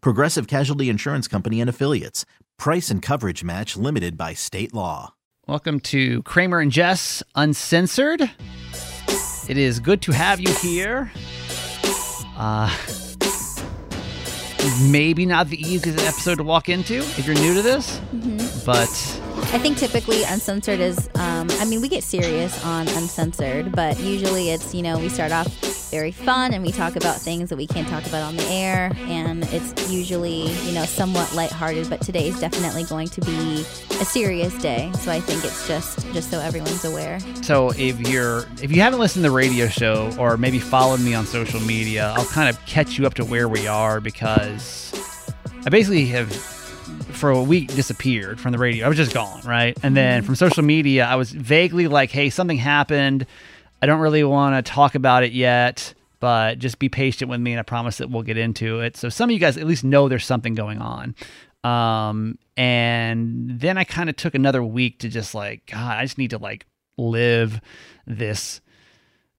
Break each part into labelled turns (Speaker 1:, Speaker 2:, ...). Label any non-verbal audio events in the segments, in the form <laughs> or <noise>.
Speaker 1: Progressive Casualty Insurance Company and Affiliates. Price and coverage match limited by state law.
Speaker 2: Welcome to Kramer and Jess Uncensored. It is good to have you here. Uh, maybe not the easiest episode to walk into if you're new to this, but
Speaker 3: I think typically uncensored is, um, I mean, we get serious on uncensored, but usually it's, you know, we start off very fun and we talk about things that we can't talk about on the air. And it's usually, you know, somewhat lighthearted, but today is definitely going to be a serious day. So I think it's just, just so everyone's aware.
Speaker 2: So if you're if you haven't listened to the radio show or maybe followed me on social media, I'll kind of catch you up to where we are because I basically have for a week disappeared from the radio. I was just gone, right? And then from social media, I was vaguely like, "Hey, something happened. I don't really want to talk about it yet." But just be patient with me, and I promise that we'll get into it. So some of you guys at least know there's something going on. Um, and then I kind of took another week to just like, God, I just need to like live this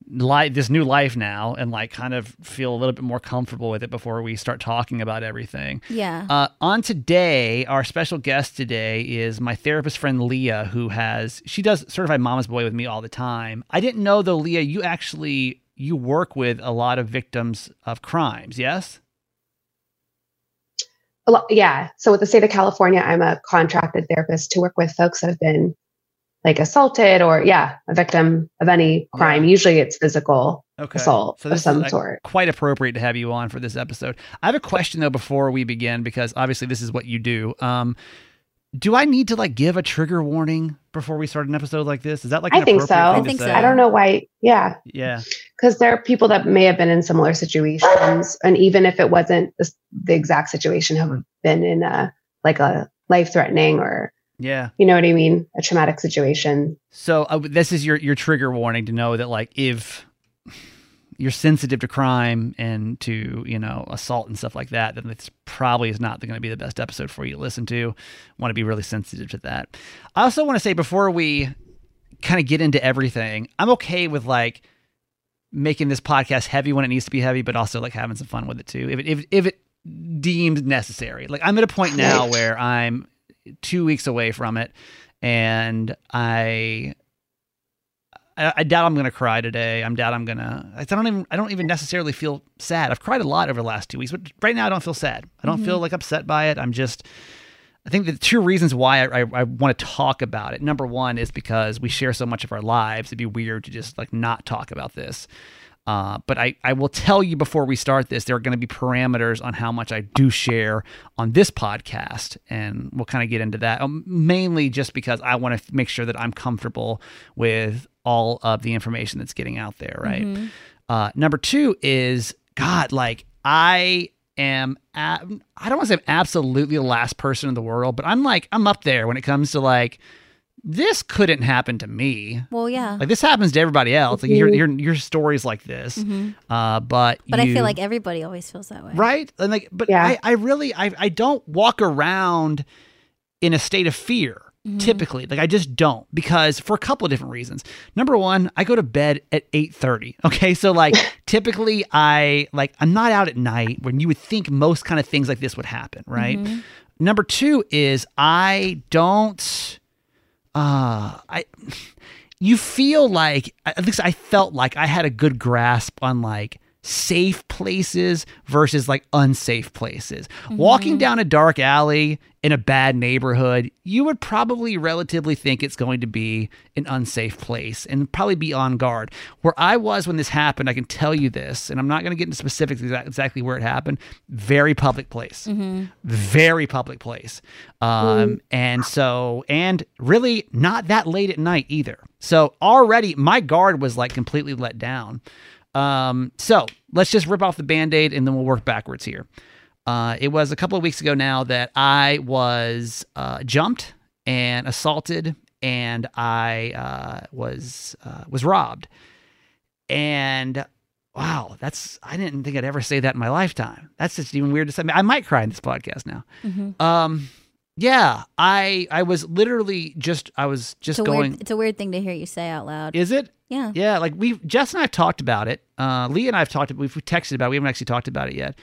Speaker 2: life, this new life now, and like kind of feel a little bit more comfortable with it before we start talking about everything.
Speaker 3: Yeah.
Speaker 2: Uh, on today, our special guest today is my therapist friend Leah, who has she does certified mama's boy with me all the time. I didn't know though, Leah, you actually you work with a lot of victims of crimes. Yes.
Speaker 4: A lot, yeah. So with the state of California, I'm a contracted therapist to work with folks that have been like assaulted or yeah, a victim of any crime. Usually it's physical assault of some
Speaker 2: is, uh,
Speaker 4: sort.
Speaker 2: Quite appropriate to have you on for this episode. I have a question though before we begin because obviously this is what you do. Um, do I need to like give a trigger warning before we start an episode like this? Is that like
Speaker 4: I think so.
Speaker 2: thing
Speaker 3: I think so.
Speaker 2: say?
Speaker 4: I don't know why. Yeah,
Speaker 2: Yeah.
Speaker 4: because there are people that may have been in similar situations, and even if it wasn't the, the exact situation, have been in a like a life threatening or
Speaker 2: Yeah.
Speaker 4: you know what I mean, a traumatic situation.
Speaker 2: So uh, this is your your trigger warning to know that like if you're sensitive to crime and to you know assault and stuff like that, then this probably is not going to be the best episode for you to listen to. Want to be really sensitive to that. I also want to say before we kind of get into everything, I'm okay with like making this podcast heavy when it needs to be heavy, but also like having some fun with it too. If it if if it deemed necessary, like I'm at a point now where I'm two weeks away from it, and I I, I doubt I'm going to cry today. I'm doubt I'm going to. I don't even. I don't even necessarily feel sad. I've cried a lot over the last two weeks, but right now I don't feel sad. I don't feel mm-hmm. like upset by it. I'm just. I think the two reasons why I, I, I want to talk about it. Number one is because we share so much of our lives. It'd be weird to just like not talk about this. Uh, but I, I will tell you before we start this, there are going to be parameters on how much I do share on this podcast. And we'll kind of get into that um, mainly just because I want to make sure that I'm comfortable with all of the information that's getting out there. Right. Uh, number two is God, like I am, I don't want to say I'm absolutely the last person in the world, but I'm like, I'm up there when it comes to like, this couldn't happen to me.
Speaker 3: Well, yeah.
Speaker 2: Like this happens to everybody else. Like you hear, hear, hear stories like this, uh, but
Speaker 3: but I feel like everybody always feels that way.
Speaker 2: right, and like, but
Speaker 4: Yeah.
Speaker 2: I, I really, I, I don't walk around in a state of fear.
Speaker 3: Mm-hmm.
Speaker 2: Typically, like I just don't because for a couple of different reasons. Number one, I go to bed at eight thirty. <laughs> Okay, so like <laughs> typically I like I'm not out at night when you would think most kind of things like this would happen, right?
Speaker 3: Mm-hmm.
Speaker 2: Number two is I don't uh I <sighs> you feel like at least I felt like I had a good grasp on like safe places versus like unsafe places. Walking down a dark alley in a bad neighborhood, you would probably relatively think it's going to be an unsafe place and probably be on guard. Where I was when this happened, I can tell you this, and I'm not going to get into specifics exa- exactly where it happened. Very public place, very public place, um, and so and really not that late at night either. So already my guard was like completely let down. Um, so let's just rip off the band aid and then we'll work backwards here. Uh, it was a couple of weeks ago now that I was uh, jumped and assaulted, and I uh, was uh, was robbed. And wow, that's I didn't think I'd ever say that in my lifetime. That's just even weird to say. I might cry in this podcast now. Um, yeah, I I was literally just I was just
Speaker 3: It's
Speaker 2: going.
Speaker 3: weird, it's a weird thing to hear you say out loud.
Speaker 2: Is it?
Speaker 3: yeah.
Speaker 2: Yeah, like we Jess and I have talked about it. Uh, Lee and I have talked. We've texted about. it. We haven't actually talked about it yet.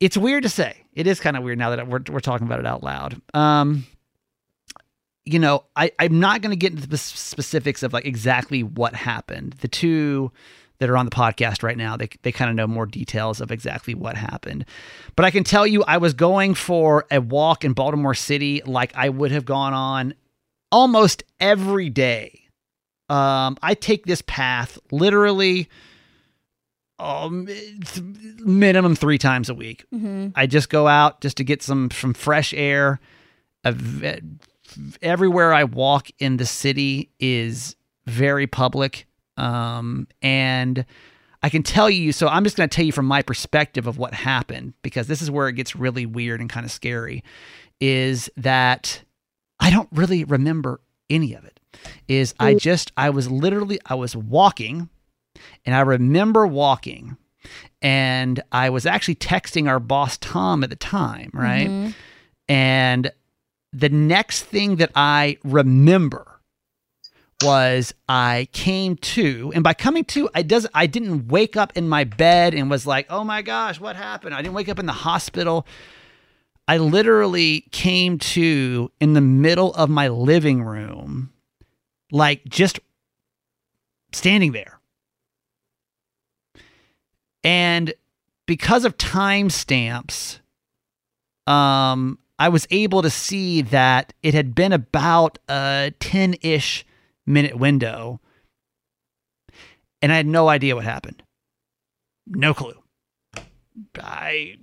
Speaker 2: It's weird to say. It is kind of weird now that we're we're talking about it out loud. Um, you know, I I'm not going to get into the specifics of like exactly what happened. The two that are on the podcast right now, they they kind of know more details of exactly what happened. But I can tell you, I was going for a walk in Baltimore City like I would have gone on almost every day um, I take this path literally um, minimum three times a week.
Speaker 3: Mm-hmm.
Speaker 2: I just go out just to get some some fresh air. I've- everywhere I walk in the city is very public, um, and I can tell you. So I'm just going to tell you from my perspective of what happened because this is where it gets really weird and kind of scary. Is that I don't really remember any of it. Is I just I was literally I was walking and I remember walking and I was actually texting our boss Tom at the time, right? And the next thing that I remember was I came to, and by coming to, I does I didn't wake up in my bed and was like, "Oh my gosh, what happened?" I didn't wake up in the hospital. I literally came to in the middle of my living room, like just standing there. And because of timestamps, um, I was able to see that it had been about a 10 ish minute window. And I had no idea what happened. No clue. I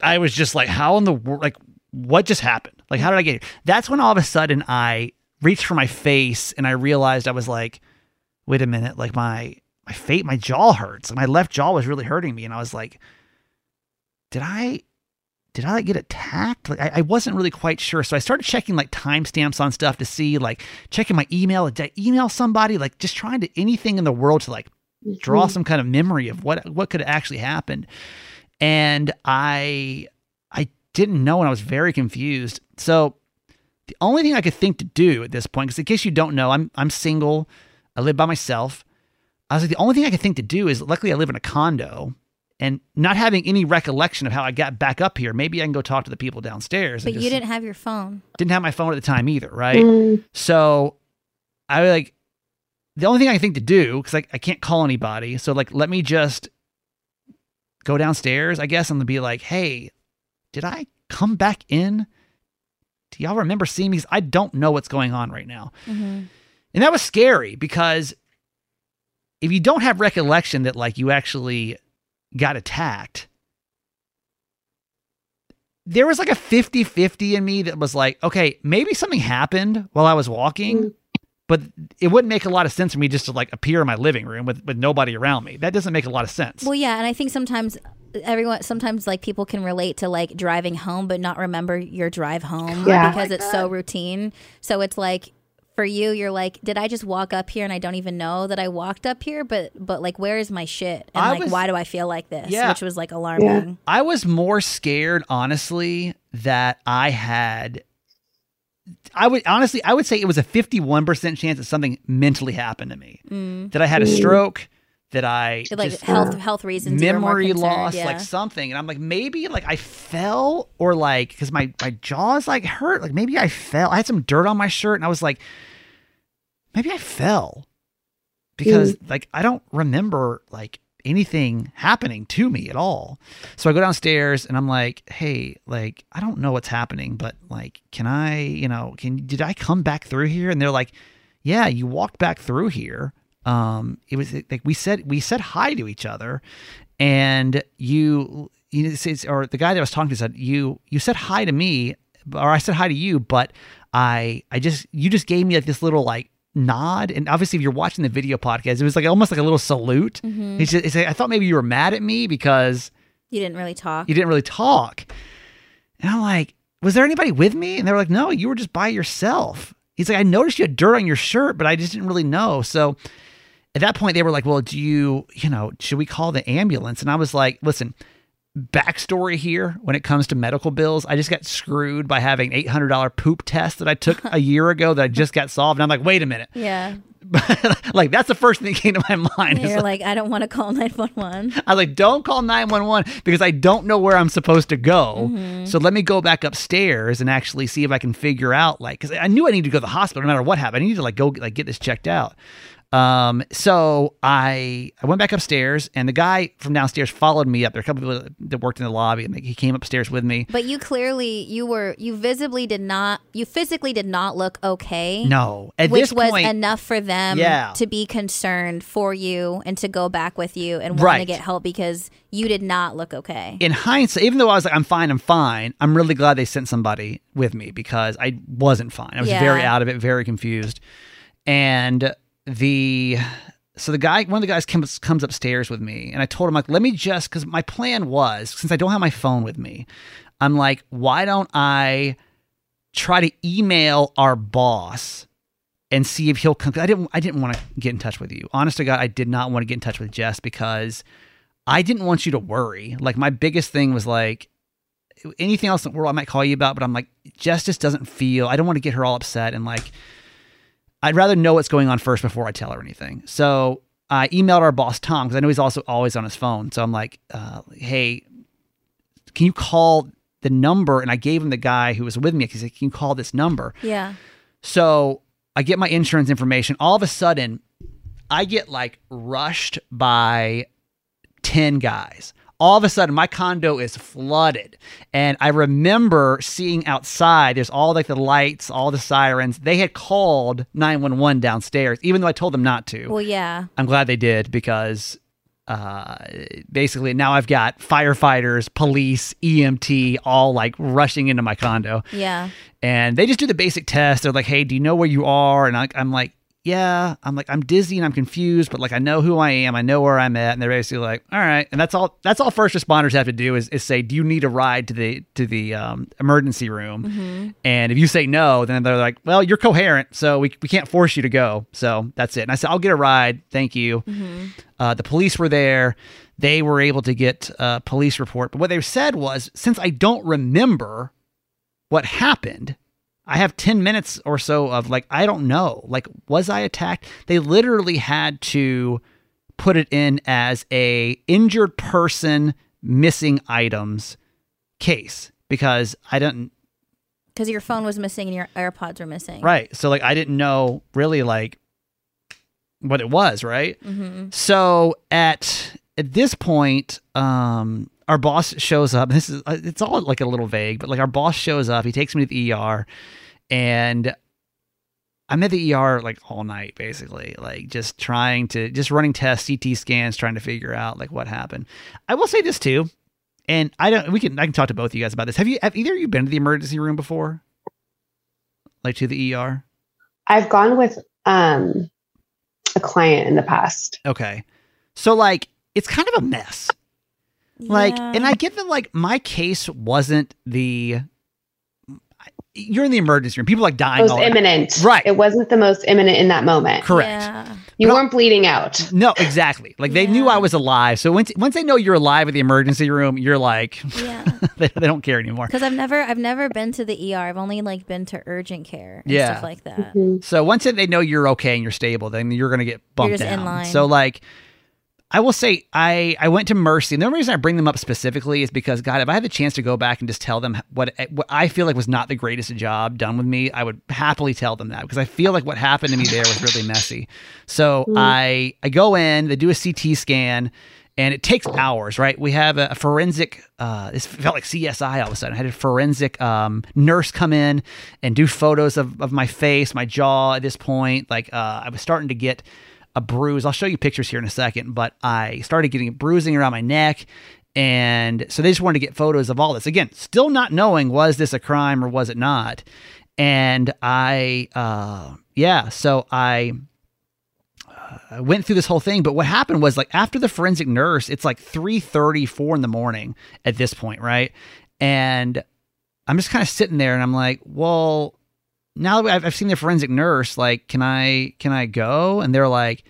Speaker 2: I was just like, how in the world like what just happened? Like how did I get here? That's when all of a sudden I reached for my face and I realized I was like, wait a minute, like my my fate, my jaw hurts. My left jaw was really hurting me. And I was like, did I did I like get attacked? Like I, I wasn't really quite sure. So I started checking like timestamps on stuff to see, like checking my email. Did I email somebody? Like just trying to anything in the world to like draw mm-hmm. some kind of memory of what what could have actually happened. And I I didn't know and I was very confused. So the only thing I could think to do at this point, because in case you don't know, I'm I'm single. I live by myself. I was like, the only thing I could think to do is luckily I live in a condo and not having any recollection of how I got back up here. Maybe I can go talk to the people downstairs.
Speaker 3: But
Speaker 2: and
Speaker 3: you didn't have your phone.
Speaker 2: didn't have my phone at the time either, right?
Speaker 4: Mm,
Speaker 2: So I was like, the only thing I can think to do, because like I can't call anybody, so like let me just go downstairs, I guess, and be like, hey, did I come back in? Do y'all remember seeing me? 'Cause I don't know what's going on right now.
Speaker 3: Mm-hmm.
Speaker 2: And that was scary because if you don't have recollection that like you actually got attacked, there was like a 50 50 in me that was like, okay, maybe something happened while I was walking, mm. but it wouldn't make a lot of sense for me just to like appear in my living room with, with nobody around me. That doesn't make a lot of sense.
Speaker 3: Well, yeah, and I think sometimes uh, everyone sometimes like people can relate to like driving home but not remember your drive home
Speaker 4: Yeah.
Speaker 3: because oh it's so routine. So it's like for you you're like did I just walk up here and I don't even know that I walked up here but but like where is my shit and
Speaker 2: I
Speaker 3: like
Speaker 2: was-
Speaker 3: why do I feel like this
Speaker 2: Yeah.
Speaker 3: which was like alarming.
Speaker 2: I was more scared, honestly, that I had. I would honestly, I would say it was a fifty-one percent chance that something mentally happened to me. Mm. That I had a mm. stroke. That I
Speaker 3: Mm. Like
Speaker 2: just
Speaker 3: health health reasons you were more
Speaker 2: memory loss,
Speaker 3: yeah.
Speaker 2: like something. And I'm like, maybe like I fell or like because my my jaws like hurt. Like maybe I fell. I had some dirt on my shirt, and I was like, maybe I fell. because like I don't remember like anything happening to me at all. So I go downstairs and I'm like, "Hey, like I don't know what's happening, but like can I, you know, can did I come back through here?" And they're like, "Yeah, you walked back through here." Um it was like we said we said hi to each other and you you know, or the guy that I was talking to said you you said hi to me or I said hi to you, but I I just you just gave me like this little like nod. And obviously if you're watching the video podcast it was like almost like a little salute. It's just, it's like, i thought maybe you were mad at me because
Speaker 3: You didn't really talk.
Speaker 2: you didn't really talk. And i'm like was there anybody with me? And they were like no you were just by yourself. He's like i noticed you had dirt on your shirt but i just didn't really know. So at that point they were like well do you you know should we call the ambulance and i was like listen backstory here when it comes to medical bills i just got screwed by having $800 poop test that i took a <laughs> year ago that i just got solved and i'm like wait a minute
Speaker 3: yeah. <laughs>
Speaker 2: like that's the first thing that came to my <laughs> mind
Speaker 3: You're like, I don't want to call 911.
Speaker 2: I was like, don't call 911 because I don't know where I'm supposed to go.
Speaker 3: Mm-hmm.
Speaker 2: So let me go back upstairs and actually see if I can figure out, like, because I knew I needed to go to the hospital no matter what happened. I needed to, like, go, like, get this checked out. Um, so I I went back upstairs and the guy from downstairs followed me up. There were a couple people that worked in the lobby and he came upstairs with me.
Speaker 3: But you clearly, you were, you visibly did not, you physically did not look okay.
Speaker 2: No, at
Speaker 3: which was
Speaker 2: point,
Speaker 3: enough for them
Speaker 2: Yeah.
Speaker 3: to be concerned for you and to go back with you and want to get help because you did not look okay.
Speaker 2: in hindsight, even though I was like, I'm fine, I'm fine, I'm really glad they sent somebody with me because I wasn't fine. I was
Speaker 3: Yeah.
Speaker 2: very out of it, very confused. And the so the guy, one of the guys comes comes upstairs with me, and I told him like, let me just because my plan was since I don't have my phone with me, I'm like, why don't I try to email our boss and see if he'll come? I didn't I didn't want to get in touch with you. Honest to God, I did not want to get in touch with Jess because I didn't want you to worry. Like my biggest thing was like anything else in the world I might call you about, but I'm like, Jess just doesn't feel I don't want to get her all upset and like I'd rather know what's going on first before I tell her anything. So I emailed our boss Tom because I know he's also always on his phone. So I'm like, uh, hey, can you call the number? And I gave him the guy who was with me. He said, can you call this number?
Speaker 3: Yeah.
Speaker 2: So I get my insurance information. All of a sudden, I get like rushed by 10 guys. All of a sudden, my condo is flooded. And I remember seeing outside, there's all like the lights, all the sirens. They had called 911 downstairs, even though I told them not to.
Speaker 3: Well, yeah.
Speaker 2: I'm glad they did because uh, basically now I've got firefighters, police, EMT all like rushing into my condo
Speaker 3: Yeah.
Speaker 2: and they just do the basic test. They're like, "Hey, do you know where you are?" And I, I'm like, "Yeah." I'm like, "I'm dizzy and I'm confused, but like I know who I am. I know where I'm at." And they're basically like, "All right." And that's all. That's all first responders have to do is, is say, "Do you need a ride to the to the um, emergency room?" And if you say no, then they're like, "Well, you're coherent, so we we can't force you to go." So that's it. And I said, "I'll get a ride. Thank you." Uh, the police were there. They were able to get a police report. But what they said was, since I don't remember what happened, I have 10 minutes or so of like, I don't know. Like, was I attacked? They literally had to put it in as a injured person missing items case because I didn't
Speaker 3: Because your phone was missing and your AirPods were missing.
Speaker 2: Right. So like I didn't know really like what it was, right?
Speaker 3: Mm-hmm.
Speaker 2: So at at this point, um our boss shows up. This is uh, it's all like a little vague, but like our boss shows up. He takes me to the ER and I'm at the ER like all night basically, like just trying to just running tests, CT scans, trying to figure out like what happened. I will say this too, and I don't we can I can talk to both of you guys about this. Have you have either of you been to the emergency room before? Like to the ER?
Speaker 4: I've gone with um, a client in the past.
Speaker 2: Okay. So like it's kind of a mess. Like
Speaker 3: Yeah.
Speaker 2: and I get that like my case wasn't the you're in the emergency room. People like dying.
Speaker 4: It
Speaker 2: dying
Speaker 4: was
Speaker 2: all
Speaker 4: imminent.
Speaker 2: Right.
Speaker 4: It wasn't the most imminent in that moment.
Speaker 2: Correct.
Speaker 3: Yeah.
Speaker 4: You
Speaker 2: But-
Speaker 4: weren't bleeding out.
Speaker 2: No, exactly. Like they knew I was alive. So once once they know you're alive at the emergency room, you're like
Speaker 3: Yeah. <laughs>
Speaker 2: they, they don't care anymore.
Speaker 3: Because I've never, I've never been to the ER. I've only like been to urgent care and
Speaker 2: Yeah.
Speaker 3: stuff like that.
Speaker 4: Mhm.
Speaker 2: So once they know you're okay and you're stable, then you're gonna get bumped
Speaker 3: just in
Speaker 2: down.
Speaker 3: line.
Speaker 2: So like I will say I I went to Mercy. And the only reason I bring them up specifically is because God, if I had the chance to go back and just tell them what what I feel like was not the greatest job done with me, I would happily tell them that because I feel like what happened to me there was really messy. So mm. I I go in, they do a CT scan, and it takes hours. Right? We have a, a forensic. Uh, this felt like CSI all of a sudden. I had a forensic um, nurse come in and do photos of of my face, my jaw. At this point, like uh, I was starting to get a bruise. I'll show you pictures here in a second, but I started getting bruising around my neck. And so they just wanted to get photos of all this. Again, still not knowing was this a crime or was it not. And I, uh, yeah, so I uh, went through this whole thing. But what happened was like after the forensic nurse, it's like 3 4 in the morning at this point, right? And I'm just kind of sitting there and I'm like, well, now that I've, I've seen the forensic nurse, like, can I can I go? And they're like,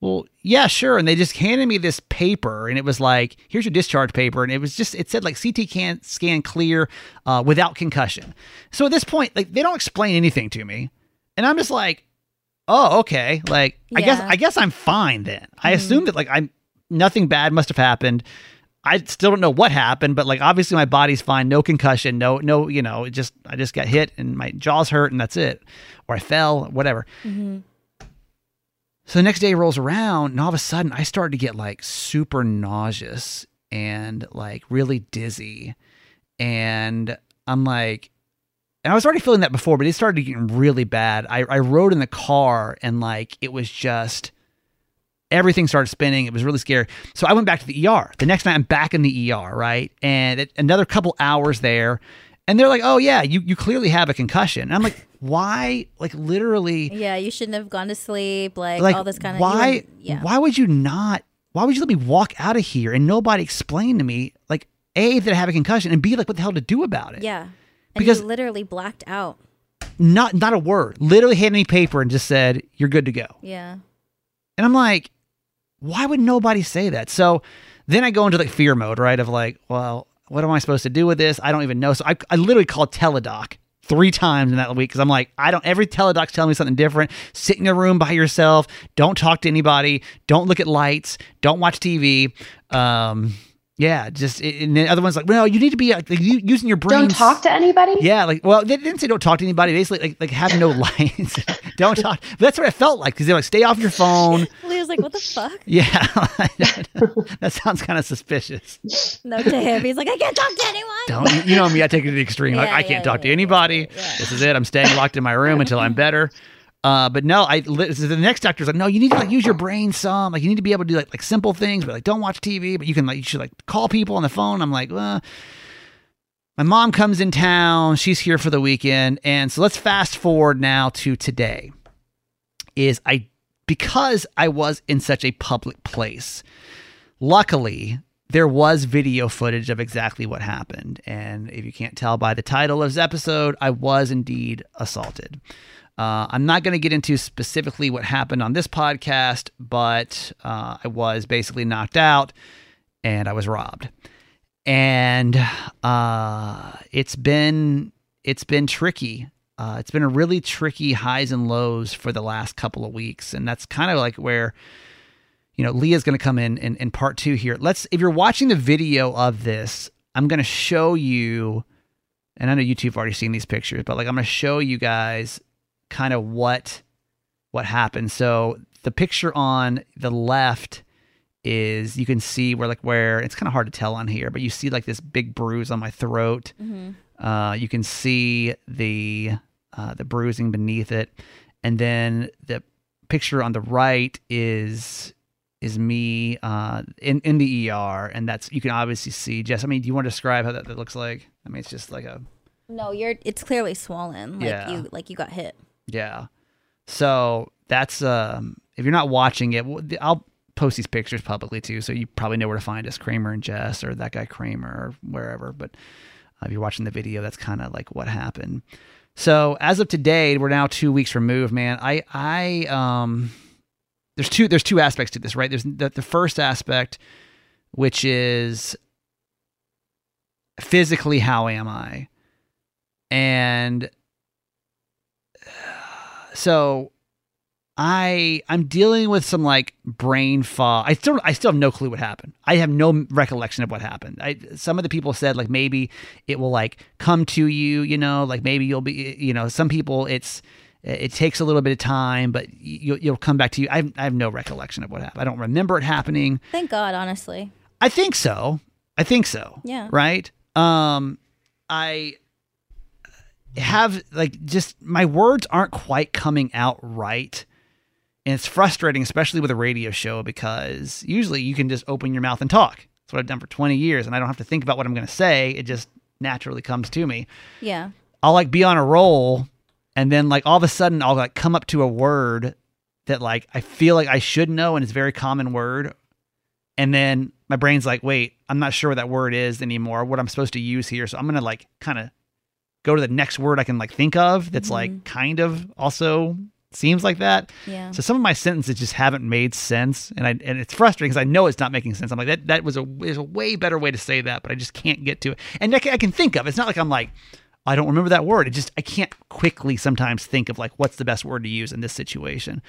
Speaker 2: well, yeah, sure. And they just handed me this paper, and it was like, here's your discharge paper, and it was just it said like CT can scan clear uh, without concussion. So at this point, like they don't explain anything to me, and I'm just like, oh, okay. Like yeah. I guess I guess I'm fine then. Mm-hmm. I assume that like I'm nothing bad must have happened. I still don't know what happened, but like obviously my body's fine, no concussion, no no, you know, it just I just got hit and my jaws hurt and that's it, or I fell, whatever. Mm-hmm. So the next day rolls around, and all of a sudden I started to get like super nauseous and like really dizzy, and I'm like, and I was already feeling that before, but it started getting really bad. I I rode in the car and like it was just everything started spinning. It was really scary. So I went back to the ER. The next night, I'm back in the ER, right? And it, another couple hours there. And they're like, oh, yeah, you, you clearly have a concussion. And I'm like, <laughs> why? Like, literally.
Speaker 3: Yeah, you shouldn't have gone to sleep. Like, like all this kind of.
Speaker 2: Why? Yeah. Why would you not? Why would you let me walk out of here and nobody explain to me, like, A, that I have a concussion, and B, like, what the hell to do about it?
Speaker 3: Yeah. And because literally blacked out.
Speaker 2: Not not a word. Literally handed me paper and just said, "You're good to go."
Speaker 3: Yeah.
Speaker 2: And I'm like, why would nobody say that? So then I go into like fear mode, right? Of like, well, what am I supposed to do with this? I don't even know. So I, I literally called Teladoc three times in that week because I'm like, I don't, every Teladoc's telling me something different. Sit in a room by yourself. Don't talk to anybody. Don't look at lights. Don't watch TV. Um, yeah, just and the other one's like, well, you need to be like, using your brain.
Speaker 4: Don't talk to anybody.
Speaker 2: Yeah, like, well, they didn't say don't talk to anybody. Basically, like, like have no <laughs> lines. <laughs> don't talk. But that's what I felt like because they're like, stay off your <laughs> phone.
Speaker 3: Lee was like, what the fuck?
Speaker 2: Yeah, that sounds kind of suspicious.
Speaker 3: No to him. He's like, I can't talk to anyone.
Speaker 2: Don't you know me? I take it to the extreme. Yeah, like, I can't yeah, talk yeah, to anybody. This is it. I'm staying locked in my room until I'm better. Uh, but no, I the next doctor's like, no, you need to like use your brain some. Like you need to be able to do like like simple things, but like don't watch TV. But you can like you should like call people on the phone. I'm like, well, my mom comes in town. She's here for the weekend, and so let's fast forward now to today. Is I because I was in such a public place. Luckily, there was video footage of exactly what happened, and if you can't tell by the title of this episode, I was indeed assaulted. Uh, I'm not going to get into specifically what happened on this podcast, but uh, I was basically knocked out and I was robbed. And uh, it's been it's been tricky. Uh, it's been a really tricky highs and lows for the last couple of weeks, and that's kind of like where you know Leah's going to come in, in in part two here. Let's if you're watching the video of this, I'm going to show you, and I know you two have already seen these pictures, but like I'm going to show you guys kind of what what happened. So the picture on the left is you can see where like where it's kind of hard to tell on here, but you see like this big bruise on my throat. Mm-hmm. Uh, you can see the uh, the bruising beneath it, and then the picture on the right is is me uh, in in the ER, and that's you can obviously see. Jess, I mean, do you want to describe how that, that looks like? I mean, it's just like a.
Speaker 3: No, you're. It's clearly swollen. Like yeah. you like you got hit.
Speaker 2: Yeah. So that's um if you're not watching it, I'll post these pictures publicly too, so you probably know where to find us, Kramer and Jess, or that guy Kramer, or wherever. But uh, if you're watching the video, that's kind of like what happened. So as of today, we're now two weeks removed. Man, I I um there's two there's two aspects to this, right? There's the, the first aspect, which is physically how am I, and uh, so I I'm dealing with some like brain fog. I still I still have no clue what happened. I have no recollection of what happened. I some of the people said like maybe it will like come to you, you know, like maybe you'll be you know, some people it's it takes a little bit of time, but you'll, you'll come back to you. I have, I have no recollection of what happened. I don't remember it happening.
Speaker 3: Thank God, honestly.
Speaker 2: I think so. I think so.
Speaker 3: Yeah.
Speaker 2: Right. Um, I have like just my words aren't quite coming out right. And it's frustrating, especially with a radio show, because usually you can just open your mouth and talk. That's what I've done for 20 years, and I don't have to think about what I'm going to say. It just naturally comes to me.
Speaker 3: Yeah.
Speaker 2: I'll like be on a roll, and then like all of a sudden I'll like come up to a word that like I feel like I should know, and it's a very common word, and then my brain's like, wait, I'm not sure what that word is anymore, what I'm supposed to use here. So I'm gonna like kind of go to the next word I can like think of that's like mm-hmm. kind of also seems like that.
Speaker 3: Yeah.
Speaker 2: So some of my sentences just haven't made sense, and I and it's frustrating because I know it's not making sense. I'm like that that was a is a way better way to say that, but I just can't get to it. And I can, I can think of. It's not like I'm like I don't remember that word. It just I can't quickly sometimes think of like what's the best word to use in this situation.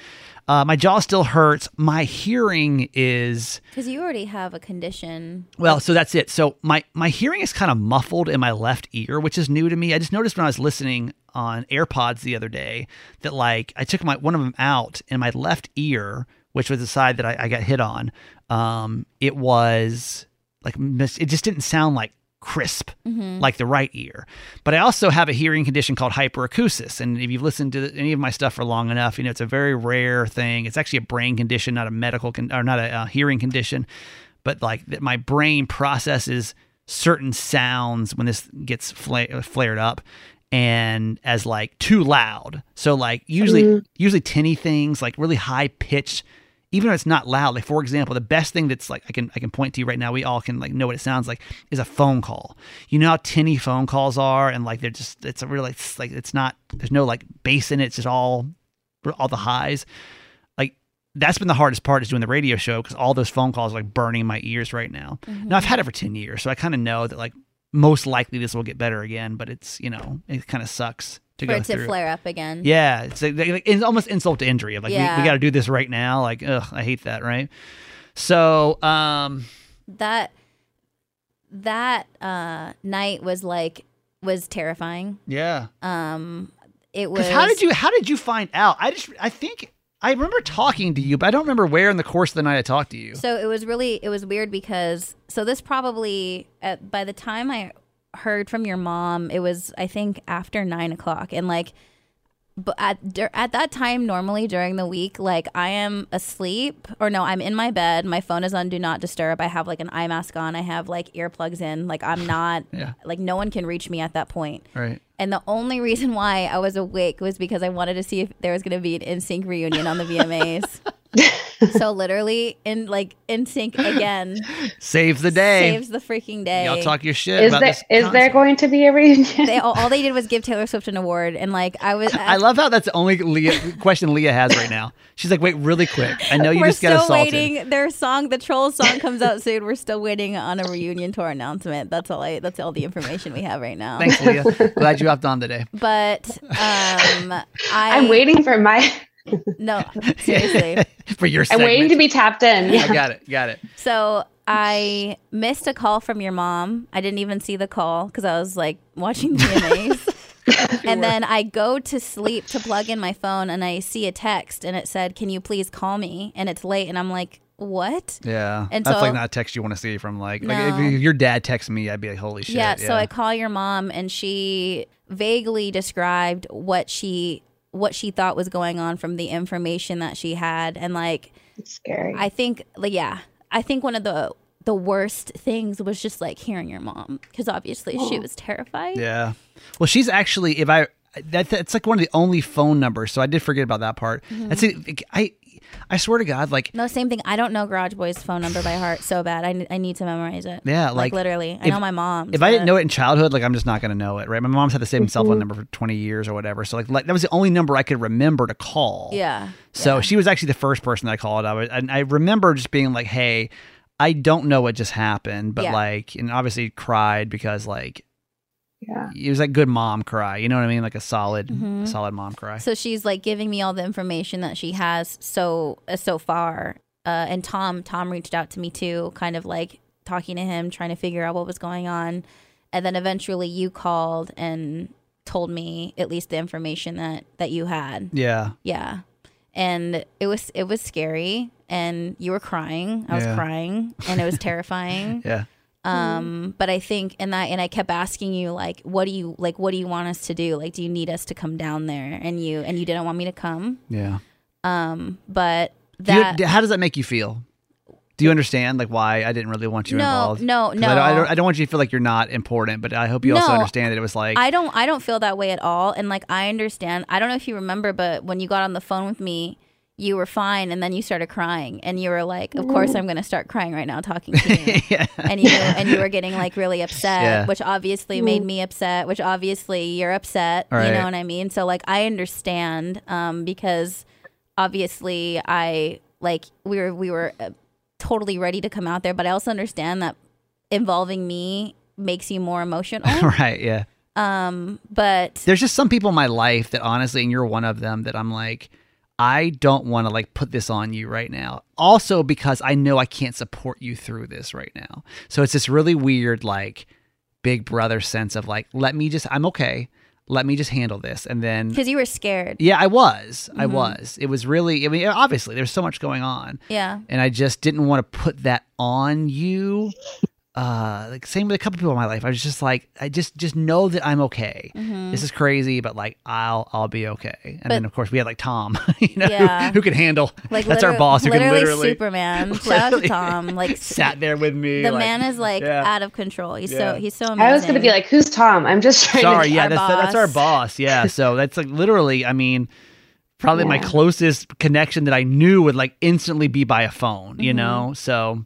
Speaker 2: Uh, my jaw still hurts. My hearing is
Speaker 3: Because you already have a condition.
Speaker 2: well, so that's it. So my my hearing is kind of muffled in my left ear, which is new to me. I just noticed when I was listening on AirPods the other day that like I took my one of them out in my left ear, which was the side that I, I got hit on. Um, it was like it just didn't sound like crisp like the right ear. But I also have a hearing condition called hyperacusis, and if you've listened to any of my stuff for long enough, you know it's a very rare thing. It's actually a brain condition, not a medical con- or not a uh, hearing condition, but like that my brain processes certain sounds when this gets fla- flared up and as like too loud. So like usually usually tinny things like really high pitched even if it's not loud, like for example, the best thing that's like I can I can point to you right now, we all can like know what it sounds like is a phone call. You know how tinny phone calls are, and like they're just it's a really it's like it's not there's no like bass in it, it's just all all the highs. Like that's been the hardest part is doing the radio show because all those phone calls are like burning my ears right now. Mm-hmm. Now I've had it for ten years, so I kind of know that like most likely this will get better again, but it's you know it kind of sucks to
Speaker 3: For
Speaker 2: go
Speaker 3: it to
Speaker 2: through.
Speaker 3: flare up again.
Speaker 2: Yeah, it's like, it's almost insult to injury. Of like we,
Speaker 3: Yeah.
Speaker 2: we got to do this right now. Like, ugh, I hate that. Right. So, um,
Speaker 3: That that uh night was like was terrifying.
Speaker 2: yeah.
Speaker 3: Um it was
Speaker 2: how did you how did you find out? I just I think I remember talking to you, but I don't remember where in the course of the night I talked to you.
Speaker 3: So it was really it was weird because so this probably at, by the time I heard from your mom, it was I think after nine o'clock, and like, but at at that time normally during the week, like I am asleep or no, I'm in my bed. My phone is on do not disturb. I have like an eye mask on. I have like earplugs in. Like I'm <laughs> not
Speaker 2: Yeah.
Speaker 3: like no one can reach me at that point.
Speaker 2: Right.
Speaker 3: And the only reason why I was awake was because I wanted to see if there was going to be an NSYNC reunion on the <laughs> VMAs. <laughs> so literally, in like in sync again
Speaker 2: Saves the day.
Speaker 3: saves the freaking day.
Speaker 2: Y'all talk your shit
Speaker 4: Is
Speaker 2: about
Speaker 4: there
Speaker 2: this.
Speaker 4: is there going to be a reunion?
Speaker 3: They all, all they did was give Taylor Swift an award, and like I was,
Speaker 2: I love how that's the only Leah, question Leah has right now. She's like, wait, really quick. I know you
Speaker 3: we're
Speaker 2: just got
Speaker 3: still
Speaker 2: assaulted.
Speaker 3: waiting. Their song, the Trolls song, comes out soon. We're still waiting on a reunion tour announcement. That's all. I. That's all the information we have right now.
Speaker 2: Thanks, Leah. Glad you hopped on today.
Speaker 3: But um, <laughs> I,
Speaker 4: I'm waiting for my.
Speaker 3: No, seriously. <laughs> <laughs>
Speaker 2: For your
Speaker 4: I'm waiting to be tapped in. Yeah.
Speaker 2: I got it. Got it.
Speaker 3: So I missed a call from your mom. I didn't even see the call because I was like watching <laughs> the VMAs. And then I go to sleep to plug in my phone and I see a text and it said, Can you please call me? And it's late. And I'm like, What?
Speaker 2: Yeah.
Speaker 3: And
Speaker 2: That's
Speaker 3: so-
Speaker 2: like not a text you want to see from like, like
Speaker 3: No.
Speaker 2: if, if your dad texts me, I'd be like, holy shit.
Speaker 3: yeah. So I call your mom and she vaguely described what she what she thought was going on from the information that she had and like
Speaker 4: It's scary.
Speaker 3: I think, like, yeah, I think one of the the worst things was just like hearing your mom because obviously she was terrified.
Speaker 2: Yeah. Well, she's actually if I that that's like one of the only phone numbers. So I did forget about that part.
Speaker 3: Mm-hmm.
Speaker 2: That's it. I I swear to God, like
Speaker 3: No, same thing. I don't know Garage Boy's phone number by heart so bad. I, I need to memorize it.
Speaker 2: Yeah,
Speaker 3: like,
Speaker 2: like,
Speaker 3: literally. I
Speaker 2: if-
Speaker 3: know my mom.
Speaker 2: if I didn't know it in childhood, like I'm just not gonna know it, right? My mom's had the same cell phone mm-hmm. number for 20 years or whatever. So like, like that was the only number I could remember to call.
Speaker 3: yeah,
Speaker 2: So
Speaker 3: yeah.
Speaker 2: she was actually the first person that I called. I was, and I remember just being like, "Hey, I don't know what just happened," but
Speaker 3: Yeah.
Speaker 2: like, and obviously cried because like
Speaker 4: Yeah.
Speaker 2: it was like good mom cry. You know what I mean? Like a solid,
Speaker 3: Mhm.
Speaker 2: a solid mom cry.
Speaker 3: So she's like giving me all the information that she has so uh, so far. Uh, and Tom Tom reached out to me too, kind of like talking to him, trying to figure out what was going on. And then eventually you called and told me at least the information that that you had.
Speaker 2: yeah.
Speaker 3: Yeah. And it was it was scary and you were crying. I was
Speaker 2: Yeah.
Speaker 3: crying and it was terrifying. <laughs>
Speaker 2: Yeah.
Speaker 3: Um, but I think and I and I kept asking you like what do you like what do you want us to do? Like do you need us to come down there? And you and you didn't want me to come.
Speaker 2: Yeah.
Speaker 3: Um, but
Speaker 2: Do you-
Speaker 3: that
Speaker 2: how does that make you feel? Do you understand like why I didn't really want you
Speaker 3: no,
Speaker 2: involved?
Speaker 3: No, no.
Speaker 2: I don't, I don't. I don't want you to feel like you're not important, but I hope you also understand that it was like
Speaker 3: I don't I don't feel that way at all. And like I understand. I don't know if you remember, but when you got on the phone with me, you were fine and then you started crying and you were like, Of course I'm gonna start crying right now talking to you. <laughs>
Speaker 2: yeah.
Speaker 3: and you and you were getting like really upset,
Speaker 2: Yeah.
Speaker 3: which obviously made me upset, which obviously you're upset.
Speaker 2: Right.
Speaker 3: You know what I mean? So like I understand um, because obviously I like we were we were uh, totally ready to come out there, but I also understand that involving me makes you more emotional. <laughs>
Speaker 2: right. Yeah.
Speaker 3: um, but
Speaker 2: There's just some people in my life that honestly, and you're one of them, that I'm like, I don't want to like put this on you right now. Also because I know I can't support you through this right now. So it's this really weird like big brother sense of like, let me just. I'm okay. Let me just handle this, and then
Speaker 3: because you were scared.
Speaker 2: Yeah, I was. I
Speaker 3: Mhm.
Speaker 2: was. It was really. I mean, obviously, there's so much going on,
Speaker 3: Yeah.
Speaker 2: and I just didn't want to put that on you. Uh, like same with a couple people in my life. I was just like, I just just know that I'm okay.
Speaker 3: Mhm.
Speaker 2: This is crazy, but like I'll I'll be okay. And
Speaker 3: But-
Speaker 2: then of course we had like Tom, <laughs> you know,
Speaker 3: Yeah.
Speaker 2: who, who could handle.
Speaker 3: Like
Speaker 2: that's our boss who can
Speaker 3: literally
Speaker 2: literally
Speaker 3: Superman. <laughs> Shout out to Tom. Like <laughs>
Speaker 2: sat there with me.
Speaker 3: the
Speaker 2: like-
Speaker 3: man is like
Speaker 2: yeah.
Speaker 3: out of control. He's
Speaker 2: Yeah.
Speaker 3: so he's so amazing.
Speaker 4: I was gonna be like, "Who's Tom?" I'm just trying
Speaker 2: Sorry,
Speaker 4: to.
Speaker 2: yeah,
Speaker 3: our
Speaker 2: that's that's our
Speaker 3: boss.
Speaker 2: boss. Yeah, so that's like literally. I mean, probably my closest connection that I knew would like instantly be by a phone. You
Speaker 3: Mhm.
Speaker 2: know, so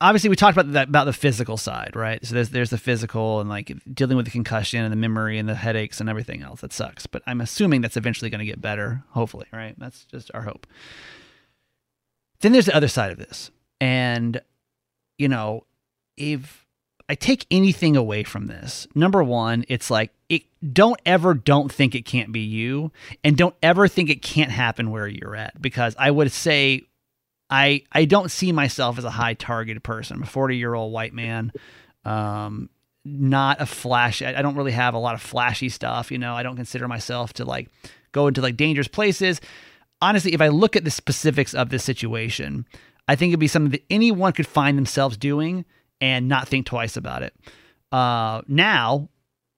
Speaker 2: Obviously, we talked about that about the physical side, right? So there's there's the physical and like dealing with the concussion and the memory and the headaches and everything else. That sucks, but I'm assuming that's eventually going to get better. Hopefully, right? That's just our hope. Then there's the other side of this, and you know, if I take anything away from this, number one, it's like it. Don't ever don't think it can't be you, and don't ever think it can't happen where you're at. Because I would say, I I don't see myself as a high targeted person. I'm a 40 year old white man, um, not a flash. I, I don't really have a lot of flashy stuff. You know, I don't consider myself to like go into like dangerous places. Honestly, if I look at the specifics of this situation, I think it'd be something that anyone could find themselves doing and not think twice about it. Uh, now,